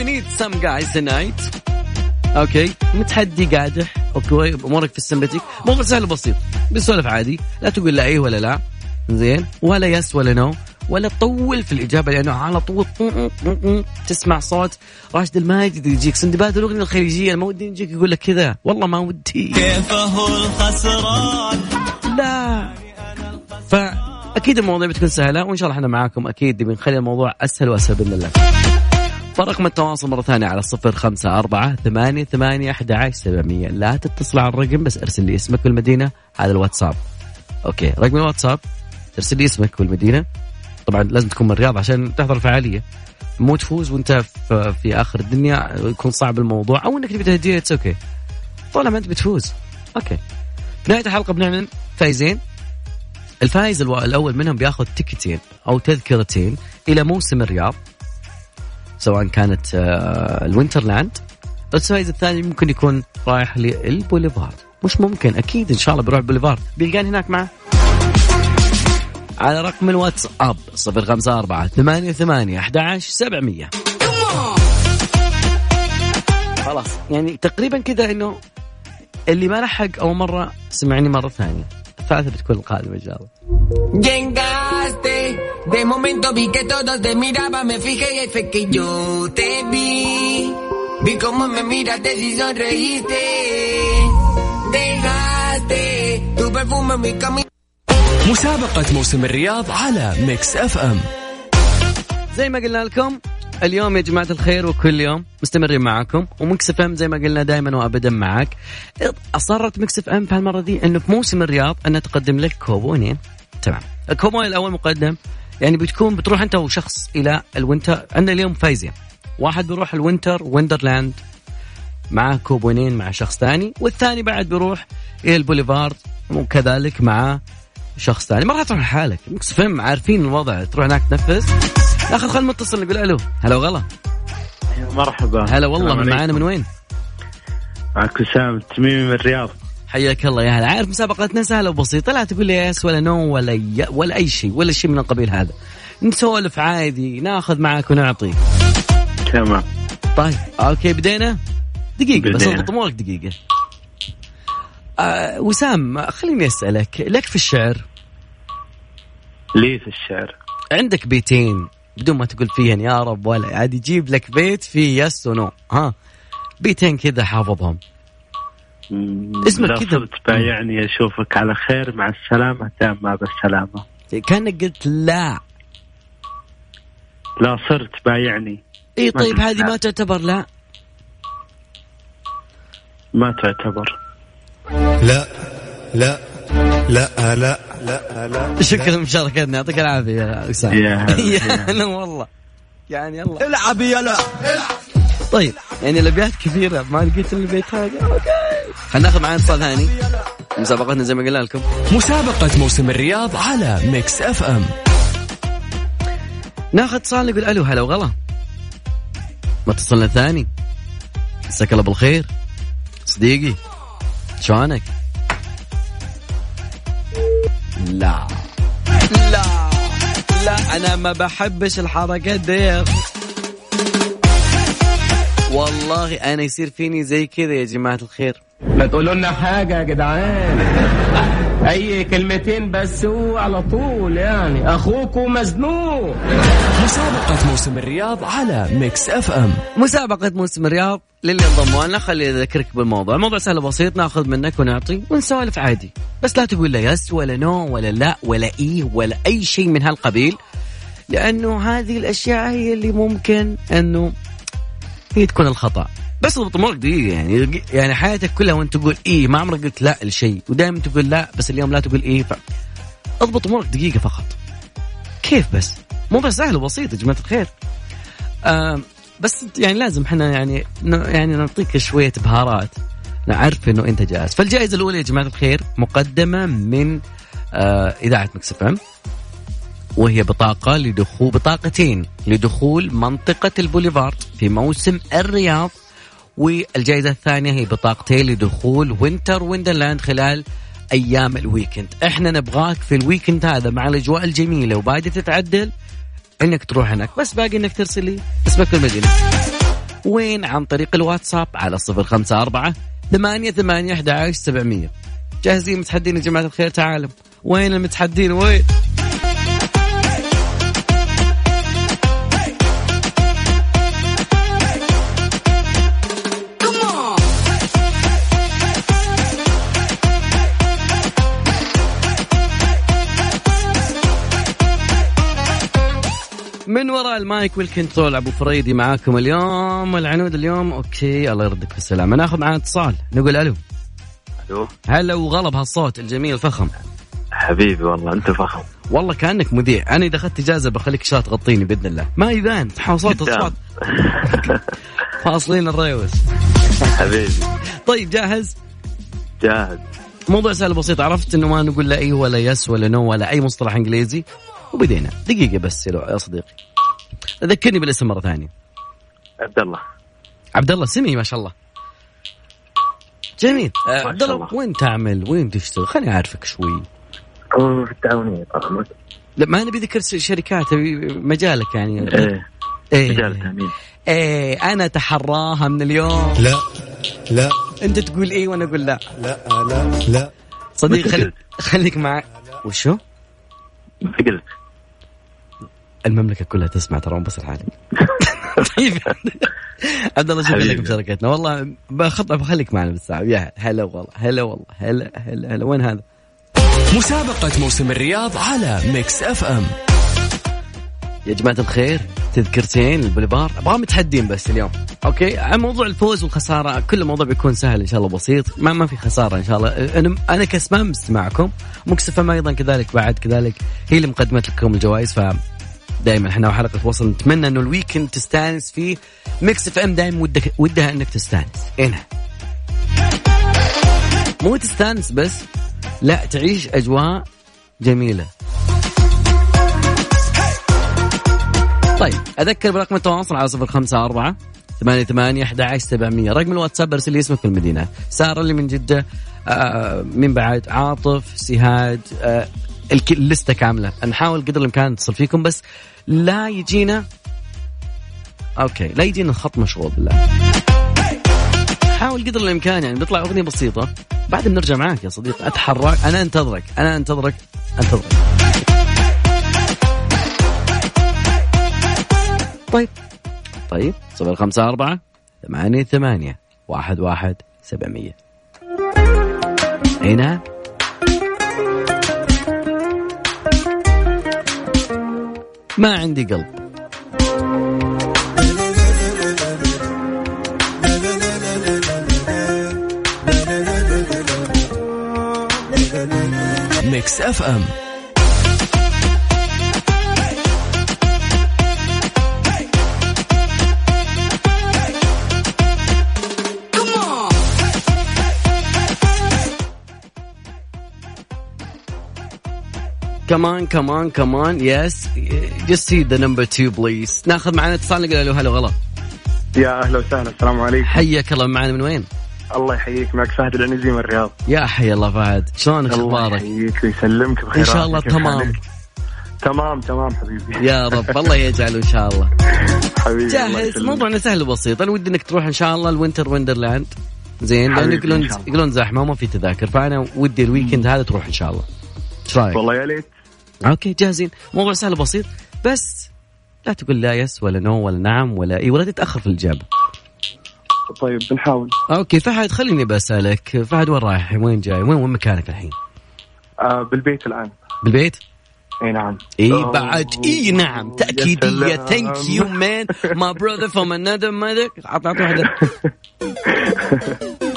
Need some guys tonight? okay متحدي قادح. okay أمورك في السمبتيك موضوع سهل وبسيط. بسولف عادي. لا تقول لا إيه ولا لا. زين؟ ولا yes ولا no ولا تطول في الإجابة لأنه على طول تسمع صوت راشد الماجد يجيك. سندباد الأغنية الخليجية ما ودي يجيك يقول لك كذا. والله ما ودي. كيفه الخسران؟ لا. فأكيد المواضيع بتكون سهلة وإن شاء الله إحنا معاكم أكيد بنخلي الموضوع أسهل وأسهل بإذن الله. فرقم التواصل مرة ثانية على صفر خمسة أربعة ثمانية ثمانية أحد عشر سبعمية. لا تتصل على الرقم بس أرسل لي اسمك والمدينة هذا الواتساب. okay رقم الواتساب ترسل لي اسمك والمدينة. طبعا لازم تكون من الرياض عشان تحضر الفعالية. مو تفوز وانت في, آخر الدنيا يكون صعب الموضوع أو إنك تبي تهديه it's okay طالما أنت بتفوز okay في نهاية الحلقة بنعلن فايزين. الفائز الأول منهم بياخذ تيكتين أو تذكرتين إلى موسم الرياض سواء كانت آه، ال Winterland الفائز الثاني ممكن يكون رايح للبوليفارد. مش ممكن أكيد إن شاء الله بيروح البوليفارد بيلقاني هناك معه على رقم الواتس أب صفر خمسة أربعة ثمانية ثمانية أحد عشر سبعمية. خلاص يعني تقريبا كذا إنه اللي ما لحق أول مرة سمعني مرة ثانية. الثالثة بتكون القادمة إن شاء الله. مسابقة موسم الرياض على Mix FM زي ما قلنا لكم اليوم يا جماعة الخير وكل يوم مستمرين معاكم و Mix FM زي ما قلنا دائما وابدا معاك أصرت Mix FM في هالمرة دي إنه في موسم الرياض انها تقدم لك كوبونين تمام. الكوبون الأول مقدم يعني بتكون بتروح أنت وشخص إلى ال Winter عندنا اليوم فايزين. واحد بيروح ال Winter Wonderland معاه كوبونين مع شخص ثاني والثاني بعد بيروح إلى البوليفارد وكذلك مع شخص ثاني. ما راح تروح لحالك. Mix FM عارفين الوضع. تروح هناك تنفذ. ناخذ خل متصل نقول ألو. هلا وغلا. مرحبا. هلا والله من معانا. من وين؟ معك وسام التميمي من الرياض. حياك الله يا هلا. عارف مسابقتنا سهلة وبسيطة. لا تقول لي yes ولا no ولا ي... ولا أي شيء ولا شيء من القبيل هذا. نسولف عادي ناخذ معك ونعطي. تمام. طيب okay بدينا؟ دقيقة بس بدينا. اضبط امورك دقيقة. آه وسام خليني أسألك لك في الشعر لي في الشعر؟ عندك بيتين بدون ما تقول فيهن يا رب ولا عادي يجيب لك بيت فيه يس ونو ها بيتين كذا حافظهم. اسمك لا كذا. صرت بايعني أشوفك على خير مع السلامة تامة بالسلامة كأنك قلت لا. لا صرت بايعني اي طيب هذه. ما تعتبر لا؟ ما تعتبر. لا لا لا لا لا لا شكرا لمشاركتنا يعطيك العافية يا اسامه يا هلا، والله. يعني يلا. العب يلا طيب يعني الأبيات كثيرة ما لقيت إلا البيت هذا. okay. خلينا ناخذ معنا اتصال ثاني مسابقتنا زي ما قلنا لكم. مسابقة موسم الرياض على Mix FM ناخذ اتصال نقول ألو هلا وغلا. ما اتصلنا ثاني مساك الله بالخير. صديقي شلونك؟ لا. لا. لا أنا ما بحبش الحركات دي. والله أنا يصير فيني زي كذا يا جماعة الخير. ما تقولوا لنا حاجة يا جدعان. أي كلمتين بس هو على طول يعني. اخوكم مزنوق. مسابقة موسم الرياض على Mix FM مسابقة موسم الرياض للي انضموا لنا خلي اذكرك بالموضوع، الموضوع سهل بسيط ناخذ منك ونعطي ونسولف عادي، بس لا تقول لا yes ولا no ولا لا ولا إيه ولا أي شيء من هالقبيل لأنه هذه الأشياء هي اللي ممكن إنه هي تكون الخطأ. بس اضبط امورك دقيقة يعني يعني حياتك كلها وانت تقول إيه ما عمرك قلت لا لشيء ودائما تقول لا بس اليوم لا تقول إيه ف... اضبط امورك دقيقة فقط. كيف بس؟ موضوع سهل وبسيط يا جماعة الخير. آه بس يعني لازم إحنا يعني يعني نعطيك شوية بهارات نعرف إنه أنت جاهز. فالجائزة الأولى يا جماعة الخير مقدمة من آه إذاعة Mix FM وهي بطاقة لدخول بطاقتين لدخول منطقة البوليفارد في موسم الرياض والجائزة الثانية هي بطاقتين لدخول Winter Wonderland خلال أيام ال weekend. إحنا نبغاك في ال weekend هذا مع الأجواء الجميلة وبعد تتعدل إنك تروح هناك. بس باقي إنك ترسل لي اسمك المدينة وين عن طريق الواتساب على صفر خمسة أربعة ثمانية ثمانية أحد عشر سبعمية. جاهزين متحدين يا جماعة الخير؟ تعالوا. وين المتحدين؟ وين؟ من وراء ال mic وال control أبو فريدي معاكم اليوم. والعنود اليوم okay الله يردك بالسلامة. ناخذ معنا اتصال. نقول ألو. ألو. هلا وغلا بهالصوت الجميل الفخم حبيبي والله أنت فخم. والله كأنك مذيع. أنا إذا أخذت إجازة بخليك شات تغطيني بإذن الله. ما يبان صوت. اصوات فاصلين الريوس. حبيبي. طيب جاهز؟ جاهز. موضوع سهل بسيط. عرفت إنه ما نقول لا إي ولا yes ولا no ولا أي مصطلح إنجليزي؟ وبدينا. دقيقة بس يا صديقي. ذكرني بالاسم مرة ثانية. عبد الله. عبد الله سمي ما شاء الله. جميل. عبد الله. وين تعمل؟ وين تشتغل؟ خليني أعرفك شوي. في التعاونية طبعا لا ما نبي ذكر شركات مجالك يعني. إيه إيه, مجال التأمين إيه أنا اتحراها من اليوم. لا لا. أنت تقول إيه وأنا أقول لا. لا لا لا. صديق متى خلي قلت؟ خليك معي. وشو؟ متى قلت؟ المملكة كلها تسمع ترى مو بس العالم طيب. عبد الله شكرا لك حبيبي. بمشاركتنا والله بخطأ بخليك معنا بالساعة. يا هلا والله هلا والله هلا هلا هلا. وين هذا؟ مسابقة موسم الرياض على Mix FM يا جماعة الخير تذكرتين البوليفار؟ أبغى متحدين بس اليوم. okay؟ موضوع الفوز والخسارة كل الموضوع بيكون سهل إن شاء الله بسيط. ما ما في خسارة إن شاء الله. أنا أنا كسبان مستمعكم. Mix FM أيضا كذلك بعد كذلك. هي اللي مقدمت لكم الجوائز ف دائما إحنا وحلقة وصل نتمنى إنه ال weekend تستانس فيه. Mix FM دائما ودك ودها إنك تستانس. هنا مو تستانس بس لا تعيش أجواء جميلة. طيب أذكر برقم التواصل على صفر خمسة أربعة ثمانية ثمانية أحد عشر سبعمية. رقم الواتساب ارسل لي اسمك في المدينة. سارة اللي من جدة آه من بعد عاطف سهاد آه اللستة كاملة. نحاول قدر الإمكان نتصل فيكم بس لا يجينا أوكي لا يجينا الخط مشغول بالله. حاول قدر الإمكان يعني بيطلع أغنية بسيطة. بعد بنرجع معاك يا صديقي أتحرك. أنا أنتظرك أنا أنتظرك أنتظرك. طيب طيب صفر خمسة أربعة ثمانية ثمانية واحد واحد سبعمية. هنا ما عندي قلب. Mix FM كمان كمان كمان yes just see the number 2 please ناخذ معنا اتصال نقول له هلا وغلا يا أهلا وسهلا السلام عليكم. حياك الله معنا من وين؟ الله يحييك معك فهد العنزي من الرياض. يا حي الله فهد شلونك الله أخبارك؟ يحييك ويسلمك بخير إن شاء الله تمام. تمام تمام حبيبي. يا رب الله يجعله إن شاء الله. حبيبي الله جاهز. موضوعنا سهل وبسيط. أنا ودي إنك تروح إن شاء الله ال Winter Wonderland زين لأنه يقولون الله. يقولون زحمة وما في تذاكر فأنا ودي ال weekend هذا تروح إن شاء الله. إيش رأيك؟ والله يا ليت. okay جاهزين. موضوع سهل بسيط بس لا تقول لا yes ولا no ولا نعم ولا إي ولا تتأخر في الإجابة. طيب بنحاول. okay فهد خليني بسالك فهد وين رايح؟ وين جاي؟ وين وين مكانك الحين؟ آه بالبيت الآن. بالبيت؟ إي نعم. إي. بعد. إي نعم. تأكيدية. thank you man my brother from another mother اعطي واحدة.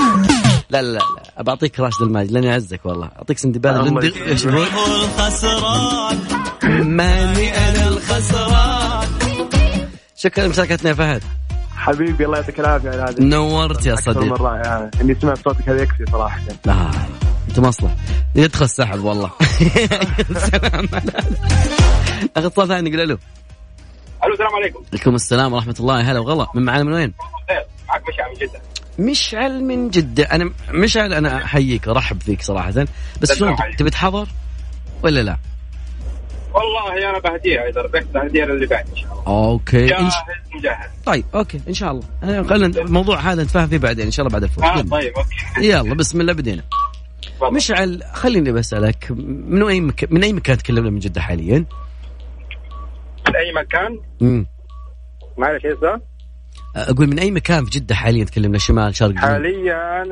لا لا لا بعطيك راشد الماجد لأني أعزك والله. أعطيك سندباد يسلمك. إيش هو؟ الخسران. ماني أنا الخسران. شكرا لمشاركتنا يا فهد. حبيبي الله يعطيك العافية على هذا نورت يا أكثر من رائع إني سمعت صوتك هذا يكفي صراحة. لا أنت مصلح. يدخل السحب والله. سلام اخذ اتصال ثاني قول ألو ألو السلام عليكم. عليكم السلام ورحمة الله. هلا وغلا. من معنا من وين؟ معك مشعل من جده مشعل من جدة أنا مشعل أنا أحييك أرحب فيك صراحة بس شلون. تبي تحضر ولا لا؟ والله أنا بهديها إذا ربحت بهديها للي بعد إن شاء الله okay إن. جاهز مجهز طيب okay إن شاء الله أنا خلينا الموضوع هذا نتفاهم فيه بعدين إن شاء الله بعد الفوز يلا. طيب okay يلا بسم الله بدينا. مشعل خليني بسألك من أي مك... من أي مكان تكلمنا من جدة حاليا؟ من أي مكان امم معلش إيش ذا؟ أقول من أي مكان في جدة حاليا تكلمنا شمال شرق جنوب حاليا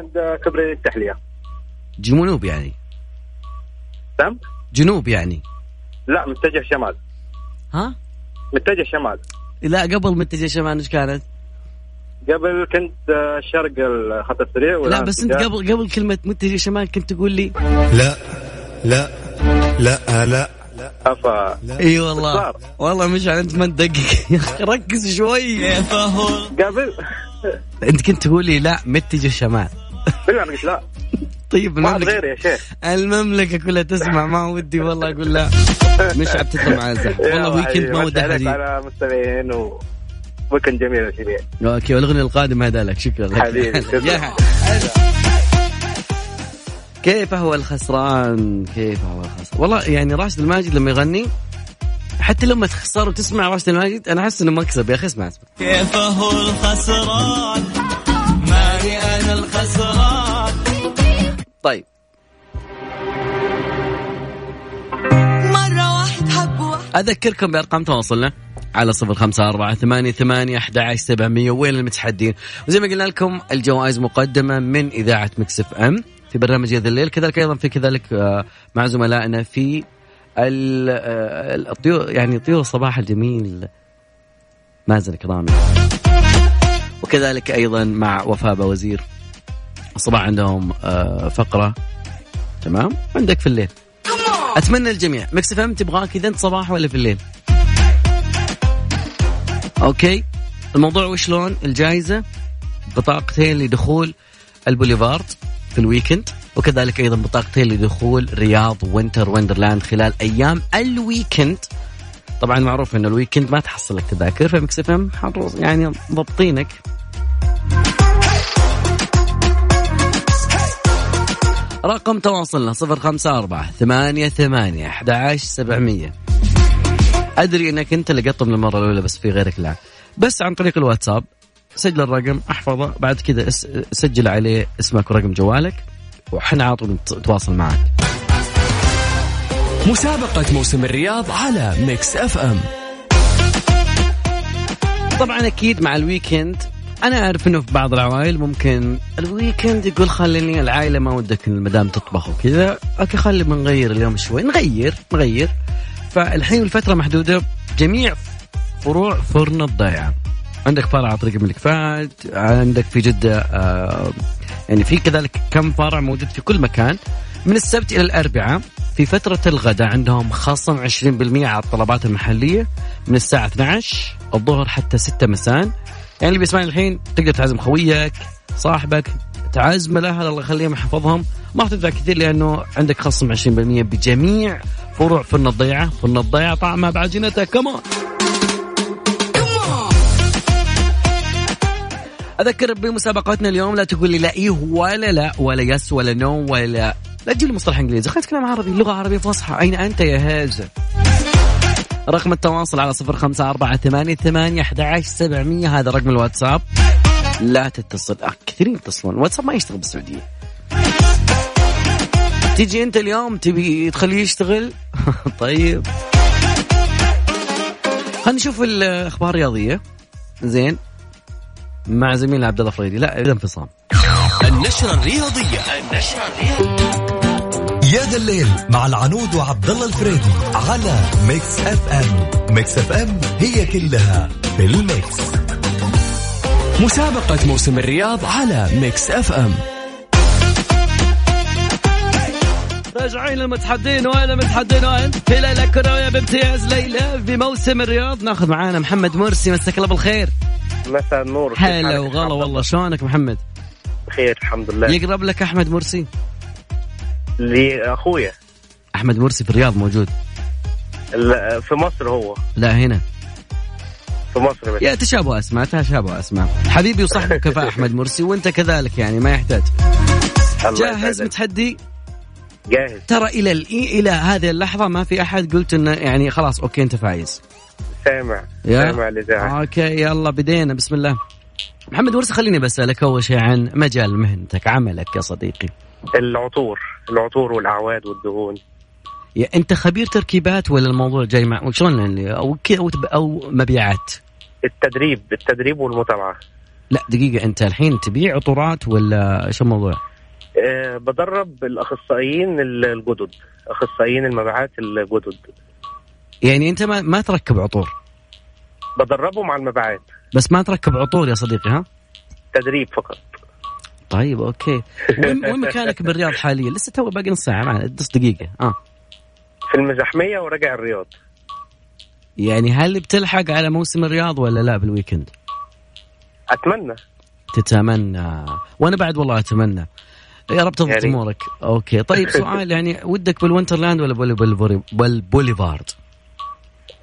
كبري التحلية جنوب يعني تم؟ جنوب يعني لا متجه شمال ها؟ متجه شمال لا قبل متجه شمال إيش كانت؟ قبل كنت آه، شرق الخط السريع لا بس أنت قبل قبل كلمة متجه شمال كنت تقول لي لا لا لا لا أفا إي والله. والله مشعل أنت ما تدقق. يا أخي ركز شوي. قبل أنت كنت تقول لي لا متجه شمال بالله قلت لا. طيب ما المملكة. غير يا شيخ. المملكة كلها تسمع ما ودي والله أقول لا. مشعل تدخل معاه الزحمة يا والله weekend ما ودي أحد. على مستمعين و weekend جميل okay والأغنية القادمة هذا لك. شكرا لك. حبيبي، كيف هو الخسران؟ كيف هو الخسران؟ والله يعني راشد الماجد لما يغني حتى لما تخسر وتسمع راشد الماجد أنا أحس إنه مكسب يا أخي اسمع اسمع. كيف هو الخسران؟ ماني أنا الخسران. طيب. مرة واحد حب واحد. أذكركم بأرقام تواصلنا على صفر خمسة أربعة ثمانية ثمانية أحد عشر سبعمية وين المتحدين؟ وزي ما قلنا لكم الجوائز مقدمة من إذاعة Mix FM. في برنامج هذا الليل. كذلك أيضا في كذلك آه، مع زملائنا في آه، الطيور يعني طيور الصباح الجميل. مازن كرامي وكذلك أيضا مع وفاء وزير الصباح عندهم آه، فقرة. تمام؟ عندك في الليل. أتمنى الجميع. Mix FM تبغاك إذا أنت صباح ولا في الليل؟ okay. الموضوع وشلون؟ الجائزة. بطاقتين لدخول البوليفارد. في ال weekend وكذلك أيضا بطاقتين لدخول رياض Winter Wonderland خلال أيام ال weekend طبعا معروف إن ال weekend ما تحصل لك تذاكر ف Mix FM يعني ضبطينك. رقم تواصلنا صفر خمسة أربعة ثمانية ثمانية أحد سبعمية. أدري أنك أنت اللي قطم للمرة الأولى بس في غيرك لا. بس عن طريق الواتساب سجل الرقم احفظه بعد كذا سجل عليه اسمك ورقم جوالك وحنا على طول نت- نتواصل معك مسابقة موسم الرياض على Mix FM. طبعا أكيد مع ال weekend أنا أعرف إنه في بعض العوائل ممكن ال weekend يقول خليني العائلة ما ودك المدام تطبخ وكذا okay خلي بنغير اليوم شوي نغير نغير. فالحين الفترة محدودة جميع فروع فرن الضيعة. عندك فرع على طريق الملك فهد عندك في جدة آه يعني في كذلك كم فرع موجود في كل مكان. من السبت إلى الأربعاء في فترة الغداء عندهم خصم 20% على الطلبات المحلية. من الساعة 12 الظهر حتى 6 مساء. يعني اللي بيسمعني الحين تقدر تعزم خويك صاحبك تعزم الأهل الله يخليهم يحفظهم. ما راح تدفع كثير لأنه عندك خصم 20% بجميع فروع فرن الضيعة. فرن الضيعة طعمها بعجينتها كمان أذكر بمسابقاتنا اليوم لا تقول لي لا إيه ولا لا ولا yes ولا no ولا لا تجيب لي مصطلح إنجليزي. خلينا نتكلم عربي لغه عربيه فصحى. أين أنت يا هذا رقم التواصل على صفر خمسة أربعة ثمانية ثمانية أحد سبعمية. هذا رقم الواتساب. لا تتصل آه كثيرين يتصلون. واتساب ما يشتغل بالسعودية. تيجي أنت اليوم تبي تخليه يشتغل؟ طيب. خلينا نشوف الأخبار الرياضية. زين. مع زميلنا عبد الله فريدي. لا إذا انفصام. النشرة الرياضية. النشرة الرياضية. يا ذا الليل مع العنود وعبد الله الفريدي على Mix FM Mix FM هي كلها في ال mix. مسابقة موسم الرياض على Mix FM راجعين للمتحدين وين المتحدين؟ وين؟ في ليلة كروية بامتياز ليلى في موسم الرياض. ناخذ معانا محمد مرسي مساك الله بالخير. مساء النور. هلا؟ وغلا والله. شلونك محمد؟ بخير الحمد لله. يقرب لك أحمد مرسي؟ لي أخويا. أحمد مرسي في الرياض موجود. ال- في مصر هو. لا هنا. في مصر بس. يا تشابه أسماء تشابه أسماء. حبيبي وصاحبي كفاء أحمد مرسي وأنت كذلك يعني ما يحتاج. جاهز. متحدي؟ جاهز. ترى إلى ال- إلى هذه اللحظة ما في أحد قلت إنه يعني خلاص okay أنت فايز. سامع يا؟ سامع الاذاعه okay يلا بدينا بسم الله. محمد مرسي خليني بسالك أول شيء عن مجال مهنتك عملك يا صديقي. العطور العطور والأعواد والدهون. يا أنت خبير تركيبات ولا الموضوع جاي مع شلون يعني؟ أو أو, أو مبيعات؟ التدريب التدريب والمتابعة. لا دقيقة أنت الحين تبيع عطورات ولا إيش الموضوع؟ أه بدرب الأخصائيين ال- الجدد أخصائيين المبيعات الجدد. يعني أنت ما, ما تركب عطور. بدربهم على المبيعات. بس ما تركب عطور يا صديقي ها؟ تدريب فقط. طيب okay. وين وين مكانك بالرياض حاليا؟ لسه تو باقي نص ساعة معنا نص دقيقة. آه. في المزحمية وراجع الرياض. يعني هل بتلحق على موسم الرياض ولا لا بال weekend؟ أتمنى. تتمنى. وأنا بعد والله أتمنى. يا رب تضبط right. أمورك. okay. طيب سؤال يعني ودك بال Winter Land ولا بول- بول- بالبوليفارد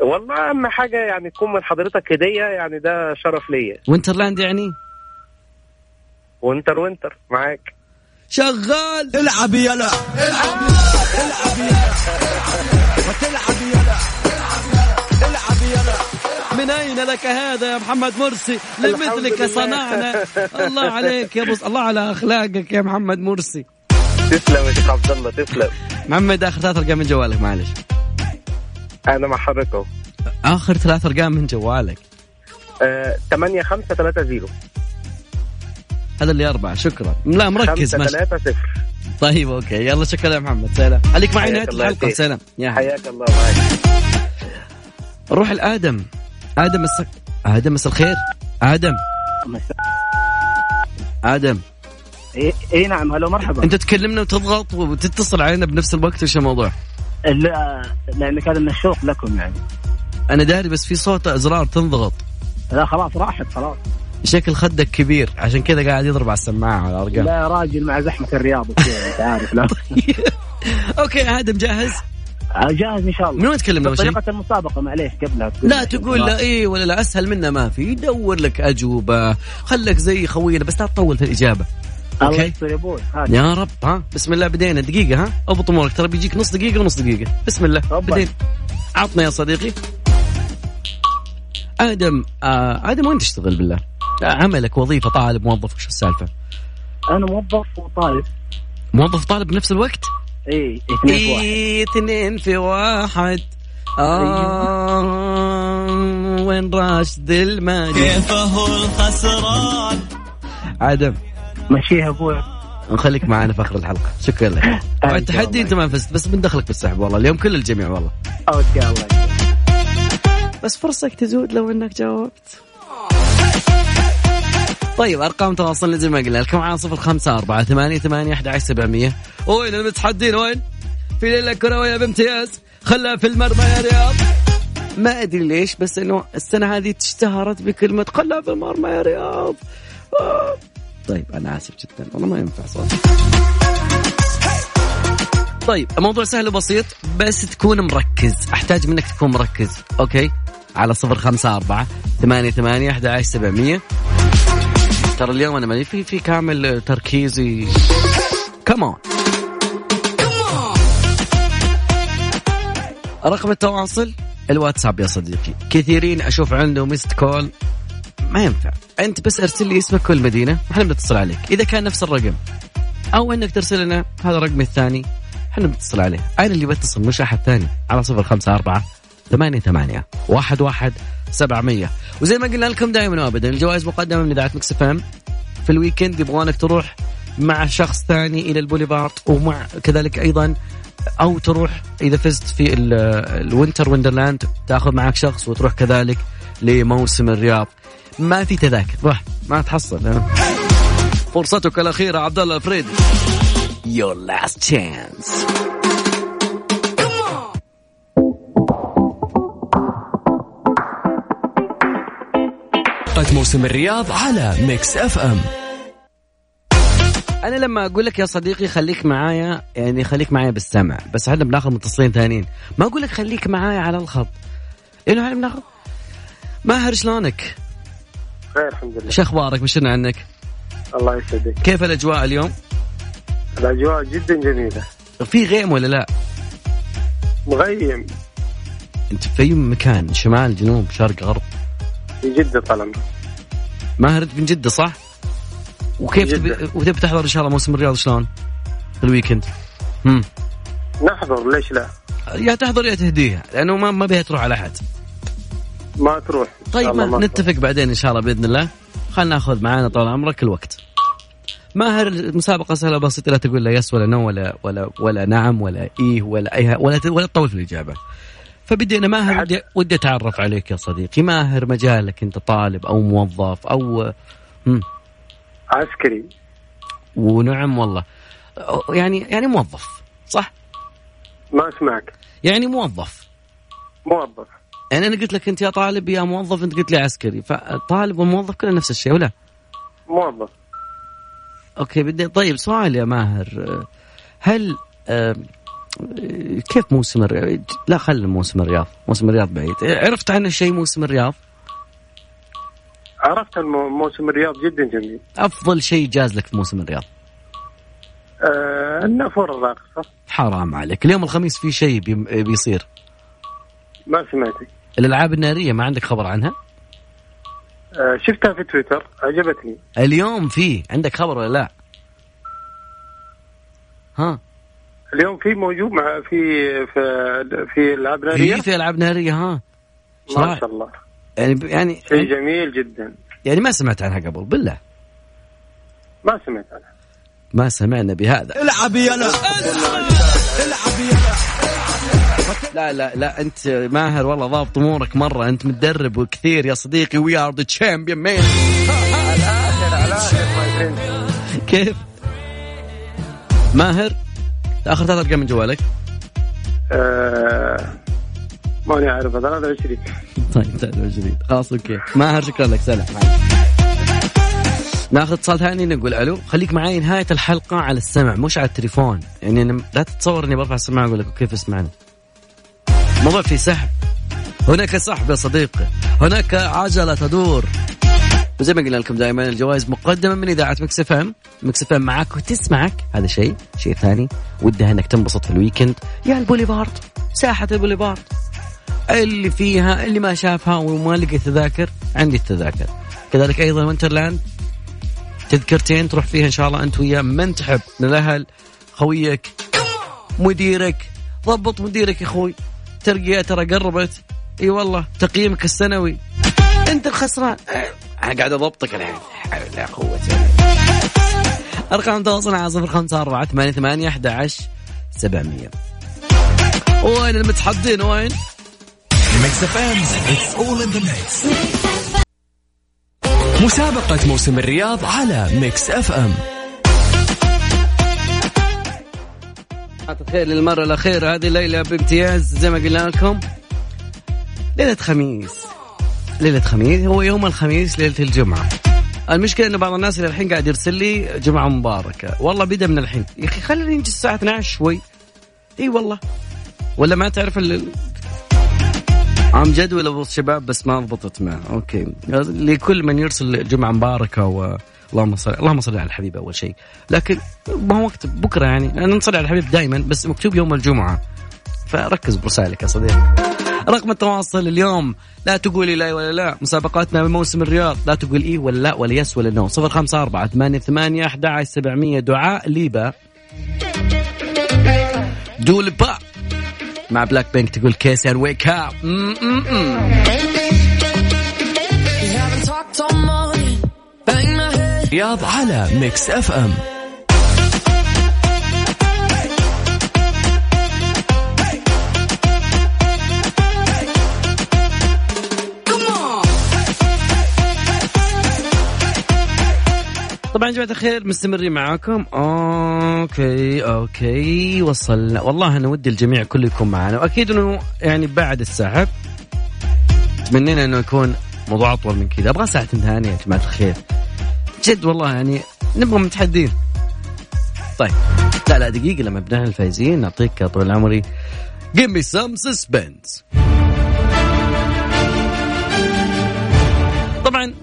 والله أهم حاجة يعني تكون من حضرتك هدية يعني ده شرف ليا. Winter Land يعني؟ winter winter. معاك. شغال. العب يلا. العب. العب يلا. وتلعب يلا. العب يلا. من أين لك هذا يا محمد مرسي؟ لمثلك. صنعنا. الله عليك يا بص الله على أخلاقك يا محمد مرسي. تسلم يا شيخ عبد الله تسلم. محمد آخر ثلاث أرقام من جوالك معلش. أنا مع حضرتك أهو. آخر ثلاث أرقام من جوالك. آه، 8 5 3 0 هذا اللي أربعة شكرا. لا مركز 5 ما 3 0 طيب أوكي. يلا شكرا يا محمد سلام. خليك معي نهاية الحلقة. سلام. يا حياك الله معك. نروح لادم آدم مس آدم مساء الخير. آدم. آدم. اي إيه نعم هلو مرحبا أنت تكلمنا وتضغط وتتصل علينا بنفس الوقت وش الموضوع؟ لا لأنك هذا من الشوق لكم يعني. أنا داري بس في صوت إزرار تنضغط. لا خلاص راحت خلاص. شكل خدك كبير عشان كذا قاعد يضرب على السماعة على الأرقام. لا يا راجل مع زحمة الرياض أنت عارف لا. okay آدم جاهز؟ جاهز إن شاء الله. من وين تكلمنا؟ طريقة المسابقة معليش قبلها لا تقول. لا إيه ولا لا أسهل منه ما في. دور لك أجوبة. خلك زي خوينا بس لا تطول في الإجابة. الله okay؟ يستر يا. يا رب ها؟ بسم الله بدينا. دقيقة ها؟ أضبط أمورك. ترى بيجيك نص دقيقة ونص دقيقة. بسم الله. بدينا. عطنا يا صديقي. آدم آه آدم وين تشتغل بالله؟ آه عملك وظيفة طالب موظف وش السالفة؟ أنا موظف وطالب. موظف طالب بنفس الوقت؟ اي اثنين في واحد. اثنين في واحد. آه وين راشد الماجد كيفه الخسران؟ آدم مشيها أبوي. نخليك معنا في آخر الحلقة. شكرا لك. بعد تحدي أنت ما فزت بس بندخلك بالسحب والله. اليوم كل الجميع والله. أوكي الله يسلمك. بس فرصك تزود لو إنك جاوبت. طيب أرقام تواصلنا زي ما قلنا لكم على صفر خمسة أربعة ثمانية ثمانية أحد عشر سبعمية. وين المتحدين؟ وين؟ في ليلة كروية بامتياز خلها في المرمى يا رياض. ما أدري ليش بس إنه السنة هذه اشتهرت بكلمة خلها في المرمى يا رياض. طيب أنا آسف جدا. والله ما ينفع صوت طيب الموضوع سهل وبسيط بس تكون مركز. أحتاج منك تكون مركز okay؟ على صفر خمسة أربعة ثمانية ثمانية أحد عشر سبعمية. ترى اليوم أنا ماني في في كامل تركيزي. كمان رقم التواصل الواتساب يا صديقي. كثيرين أشوف عنده missed call ما ينفع. أنت بس ارسل لي اسمك والمدينه وإحنا بنتصل عليك. إذا كان نفس الرقم. أو إنك ترسل لنا هذا رقمي الثاني إحنا بنتصل عليه. أنا اللي بتصل مش أحد ثاني. على صفر خمسة أربعة ثمانية ثمانية واحد واحد سبعمية. وزي ما قلنا لكم دائما وابدا الجوائز مقدمة من إذاعة Mix FM. في ال weekend يبغونك تروح مع شخص ثاني إلى البوليفارد ومع كذلك أيضا أو تروح إذا فزت في ال- ال Winter Wonderland تأخذ معك شخص وتروح كذلك لموسم الرياض. ما في تذاكر روح ما تحصل. فرصتك الأخيرة عبد الله الفريدي Your last chance. قد موسم الرياض على Mix FM أنا لما أقول لك يا صديقي خليك معايا يعني خليك معايا بالسمع بس إحنا بناخذ متصلين ثانيين. ما أقول لك خليك معايا على الخط. لأنه إحنا بناخذ؟ ماهر شلونك؟ خير الحمد لله. شو أخبارك؟ بشرنا عنك. الله يسعدك. كيف الأجواء اليوم؟ الأجواء جدا جميلة. في غيم ولا لا؟ مغيم. أنت في اي مكان شمال جنوب شرق غرب؟ في جدة طالما ماهر أنت من جدة صح؟ وكيف جدة. تبي وتبي تحضر إن شاء الله موسم الرياض شلون؟ في ال weekend؟ امم نحضر ليش لا؟ يا تحضر يا تهديها لأنه ما ما بيها تروح على أحد. ما تروح. طيب ما ما نتفق بعدين إن شاء الله بإذن الله. خلينا ناخذ معانا طول عمرك الوقت. ماهر المسابقة سهلة بسيطه لا تقول لا yes ولا no ولا ولا ولا نعم ولا إيه ولا اي ولا ولا تطول في الإجابة. فبدي أنا ماهر ودي, ودي أتعرف عليك يا صديقي. ماهر مجالك أنت طالب أو موظف أو مم. عسكري. ونعم والله. يعني يعني موظف صح؟ ما أسمعك. يعني موظف. موظف. يعني أنا قلت لك أنت يا طالب يا موظف أنت قلت لي عسكري. فطالب وموظف كله نفس الشيء ولا؟ موظف. أوكي بدي طيب سؤال يا ماهر. هل كيف موسم الرياض؟ لا خلي موسم الرياض موسم الرياض بعيد. عرفت عنه شيء موسم الرياض؟ عرفت موسم الرياض جدا جميل. أفضل شيء جاز لك في موسم الرياض؟ آه النافوره الراقصة. حرام عليك. اليوم الخميس في شيء بي- بيصير؟ ما سمعتك. الألعاب النارية ما عندك خبر عنها؟ آه شفتها في تويتر عجبتني. اليوم في عندك خبر ولا لا؟ ها؟ اليوم في موجود مع في في في العاب ناريه في في العاب ناريه ها ما؟ شاء الله. يعني يعني شيء جميل جدا. يعني ما سمعت عنها قبل بالله. ما سمعت عنها. ما سمعنا بهذا. العب يلا العب يلا لا لا لا أنت ماهر والله ضابط أمورك مرة. أنت متدرب وكثير يا صديقي. we are the champion man كيف؟ ماهر؟ اخر ثلاث أرقام من جوالك. آه ماني عارف 23 طيب 23 خلاص okay. ماهر شكرا لك سلام. ناخذ اتصال ثاني نقول ألو. خليك معي نهاية الحلقة على السمع مش على التليفون. يعني أنا لا تتصور اني برفع السماعة أقول لك كيف اسمعني الموضوع في سحب. هناك سحب يا صديقي. هناك عجلة تدور. وزي ما قلنا لكم دائما الجوائز مقدمة من إذاعة Mix FM. Mix FM معك وتسمعك. هذا شيء شيء ثاني. ودها أنك تنبسط في ال weekend. يا البوليفارد ساحة البوليفارد. اللي فيها اللي ما شافها وما لقى تذاكر عندي التذاكر. كذلك أيضا Winter Land تذكرتين تروح فيها إن شاء الله أنت وياه من تحب من الأهل خويك مديرك. ضبط مديرك يا أخوي. ترقية ترى قربت. إي والله تقييمك السنوي. أنت الخسران. أنا قاعد أضبطك الحين. لا قوة. أرقام تواصل على صفر خمسة أربعة ثمانية ثمانية أحد عشر سبعمية. وين المتحدين؟ وين؟ مسابقة موسم الرياض على Mix FM الخير للمرة الأخيرة. هذه الليلة بامتياز زي ما قلنا لكم ليلة خميس. ليلة خميس هو يوم الخميس ليلة الجمعة. المشكلة انه بعض الناس اللي الحين قاعد يرسل لي جمعة مباركة. والله بدا من الحين. يا أخي خلينا نجي الساعة 12 شوي. إي والله. ولا ما تعرف ال عم جدول أبو الشباب بس ما ضبطت معه. أوكي. لكل من يرسل جمعة مباركة و اللهم صل اللهم صل على الحبيب أول شيء. لكن ما هو وقت بكرة يعني. لأن نصلي على الحبيب دائما بس مكتوب يوم الجمعة. فركز برسالك يا صديقي. رقم التواصل اليوم. لا تقولي لا ولا لا. مسابقاتنا بموسم الرياض. لا تقول إي ولا لا ولا يس ولا نو. صفر خمسة أربعة ثمانية ثمانية أحد سبعمية. دعاء ليبا. دول با مع بلاك بينك تقول كيس ويك اب رياض على ميكس اف ام طبعا جماعة الخير مستمرين معاكم. okay okay وصلنا. والله أنا ودي الجميع كله يكون معنا وأكيد إنه يعني بعد السحب تمنينا إنه يكون موضوع أطول من كذا. أبغى ساعتين ثانية يا جماعة الخير. جد والله يعني نبغى متحدين. طيب لا لا دقيقة لما بدنا الفايزين نعطيك طول عمري Give me some suspense. طبعا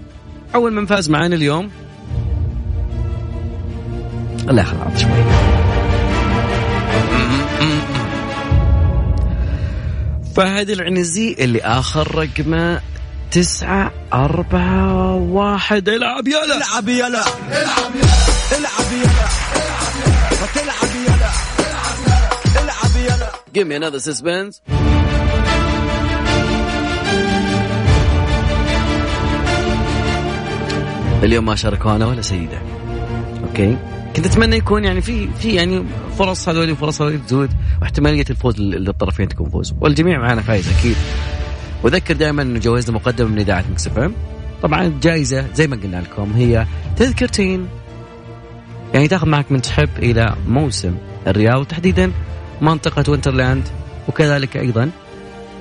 أول من فاز معانا اليوم لا خلاص شوي. فهد العنزي اللي آخر رقمه تسعة أربعة واحد. العب يلا العب يلا العب يلا العب يلا العب يلا العب يلا Give me another suspense. اليوم ما شاركونا ولا سيدة. okay. كنت أتمنى يكون يعني في في يعني فرص هذول وفرص هذول تزود واحتمالية الفوز للطرفين تكون فوز. والجميع معنا فايز أكيد. وذكر دائما إنه جوائزنا مقدمه من إذاعة مكس طبعا الجائزه زي ما قلنا لكم هي تذكرتين. يعني تاخذ معك من تحب إلى موسم الرياض تحديدا منطقة وينترلاند وكذلك أيضا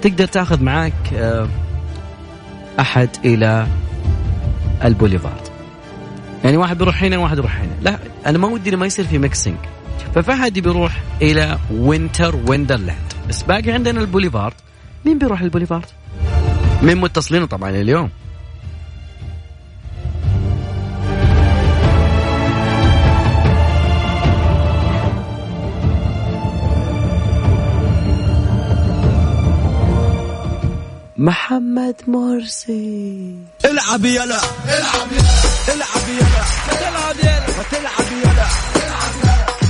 تقدر تاخذ معك آه، أحد إلى البوليفارد. يعني واحد بيروح هنا وواحد يروح هنا. لا أنا ما ودي ما يصير في mixing ففهد بيروح إلى وينتر ويندرلاند بس باقي عندنا البوليفارد. مين بيروح البوليفارد؟ مين متصلين طبعا اليوم. محمد مرسي. العب يلا العب يلا العب يلا العب يلا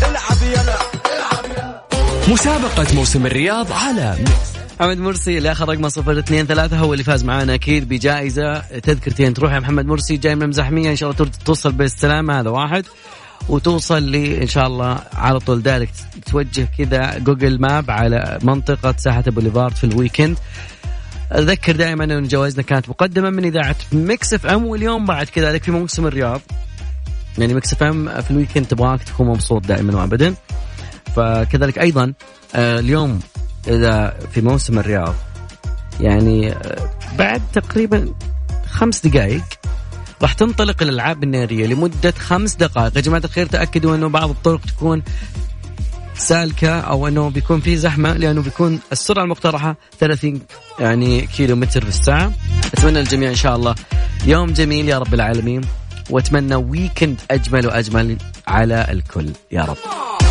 العب يلا العب يلا مسابقة موسم الرياض على محمد مرسي اللي أخذ رقمه صفر اثنين ثلاثة هو اللي فاز معانا أكيد بجائزة. تذكرتين تروح يا محمد مرسي جاي من مزحمية إن شاء الله توصل بالسلامة هذا واحد. وتوصل لي إن شاء الله على طول. direct توجه كذا Google Maps على منطقة ساحة بوليفارد في ال weekend أذكر دائما أن جوائزنا كانت مقدمة من إذاعة ميكس إف إم واليوم بعد كذلك في موسم الرياض. يعني ميكس إف إم في ال weekend تبغاك تكون مبسوط دائما وابدا. فكذلك أيضا آه، اليوم إذا في موسم الرياض يعني آه، بعد تقريبا خمس دقائق راح تنطلق الألعاب النارية لمدة خمس دقائق. يا جماعة الخير تأكدوا أنه بعض الطرق تكون سالكه أو أنه بيكون في زحمة لأنه بيكون السرعة المقترحة 30 يعني كيلو متر في الساعة. أتمنى للجميع إن شاء الله يوم جميل يا رب العالمين وأتمنى ويكند أجمل وأجمل على الكل. يا رب.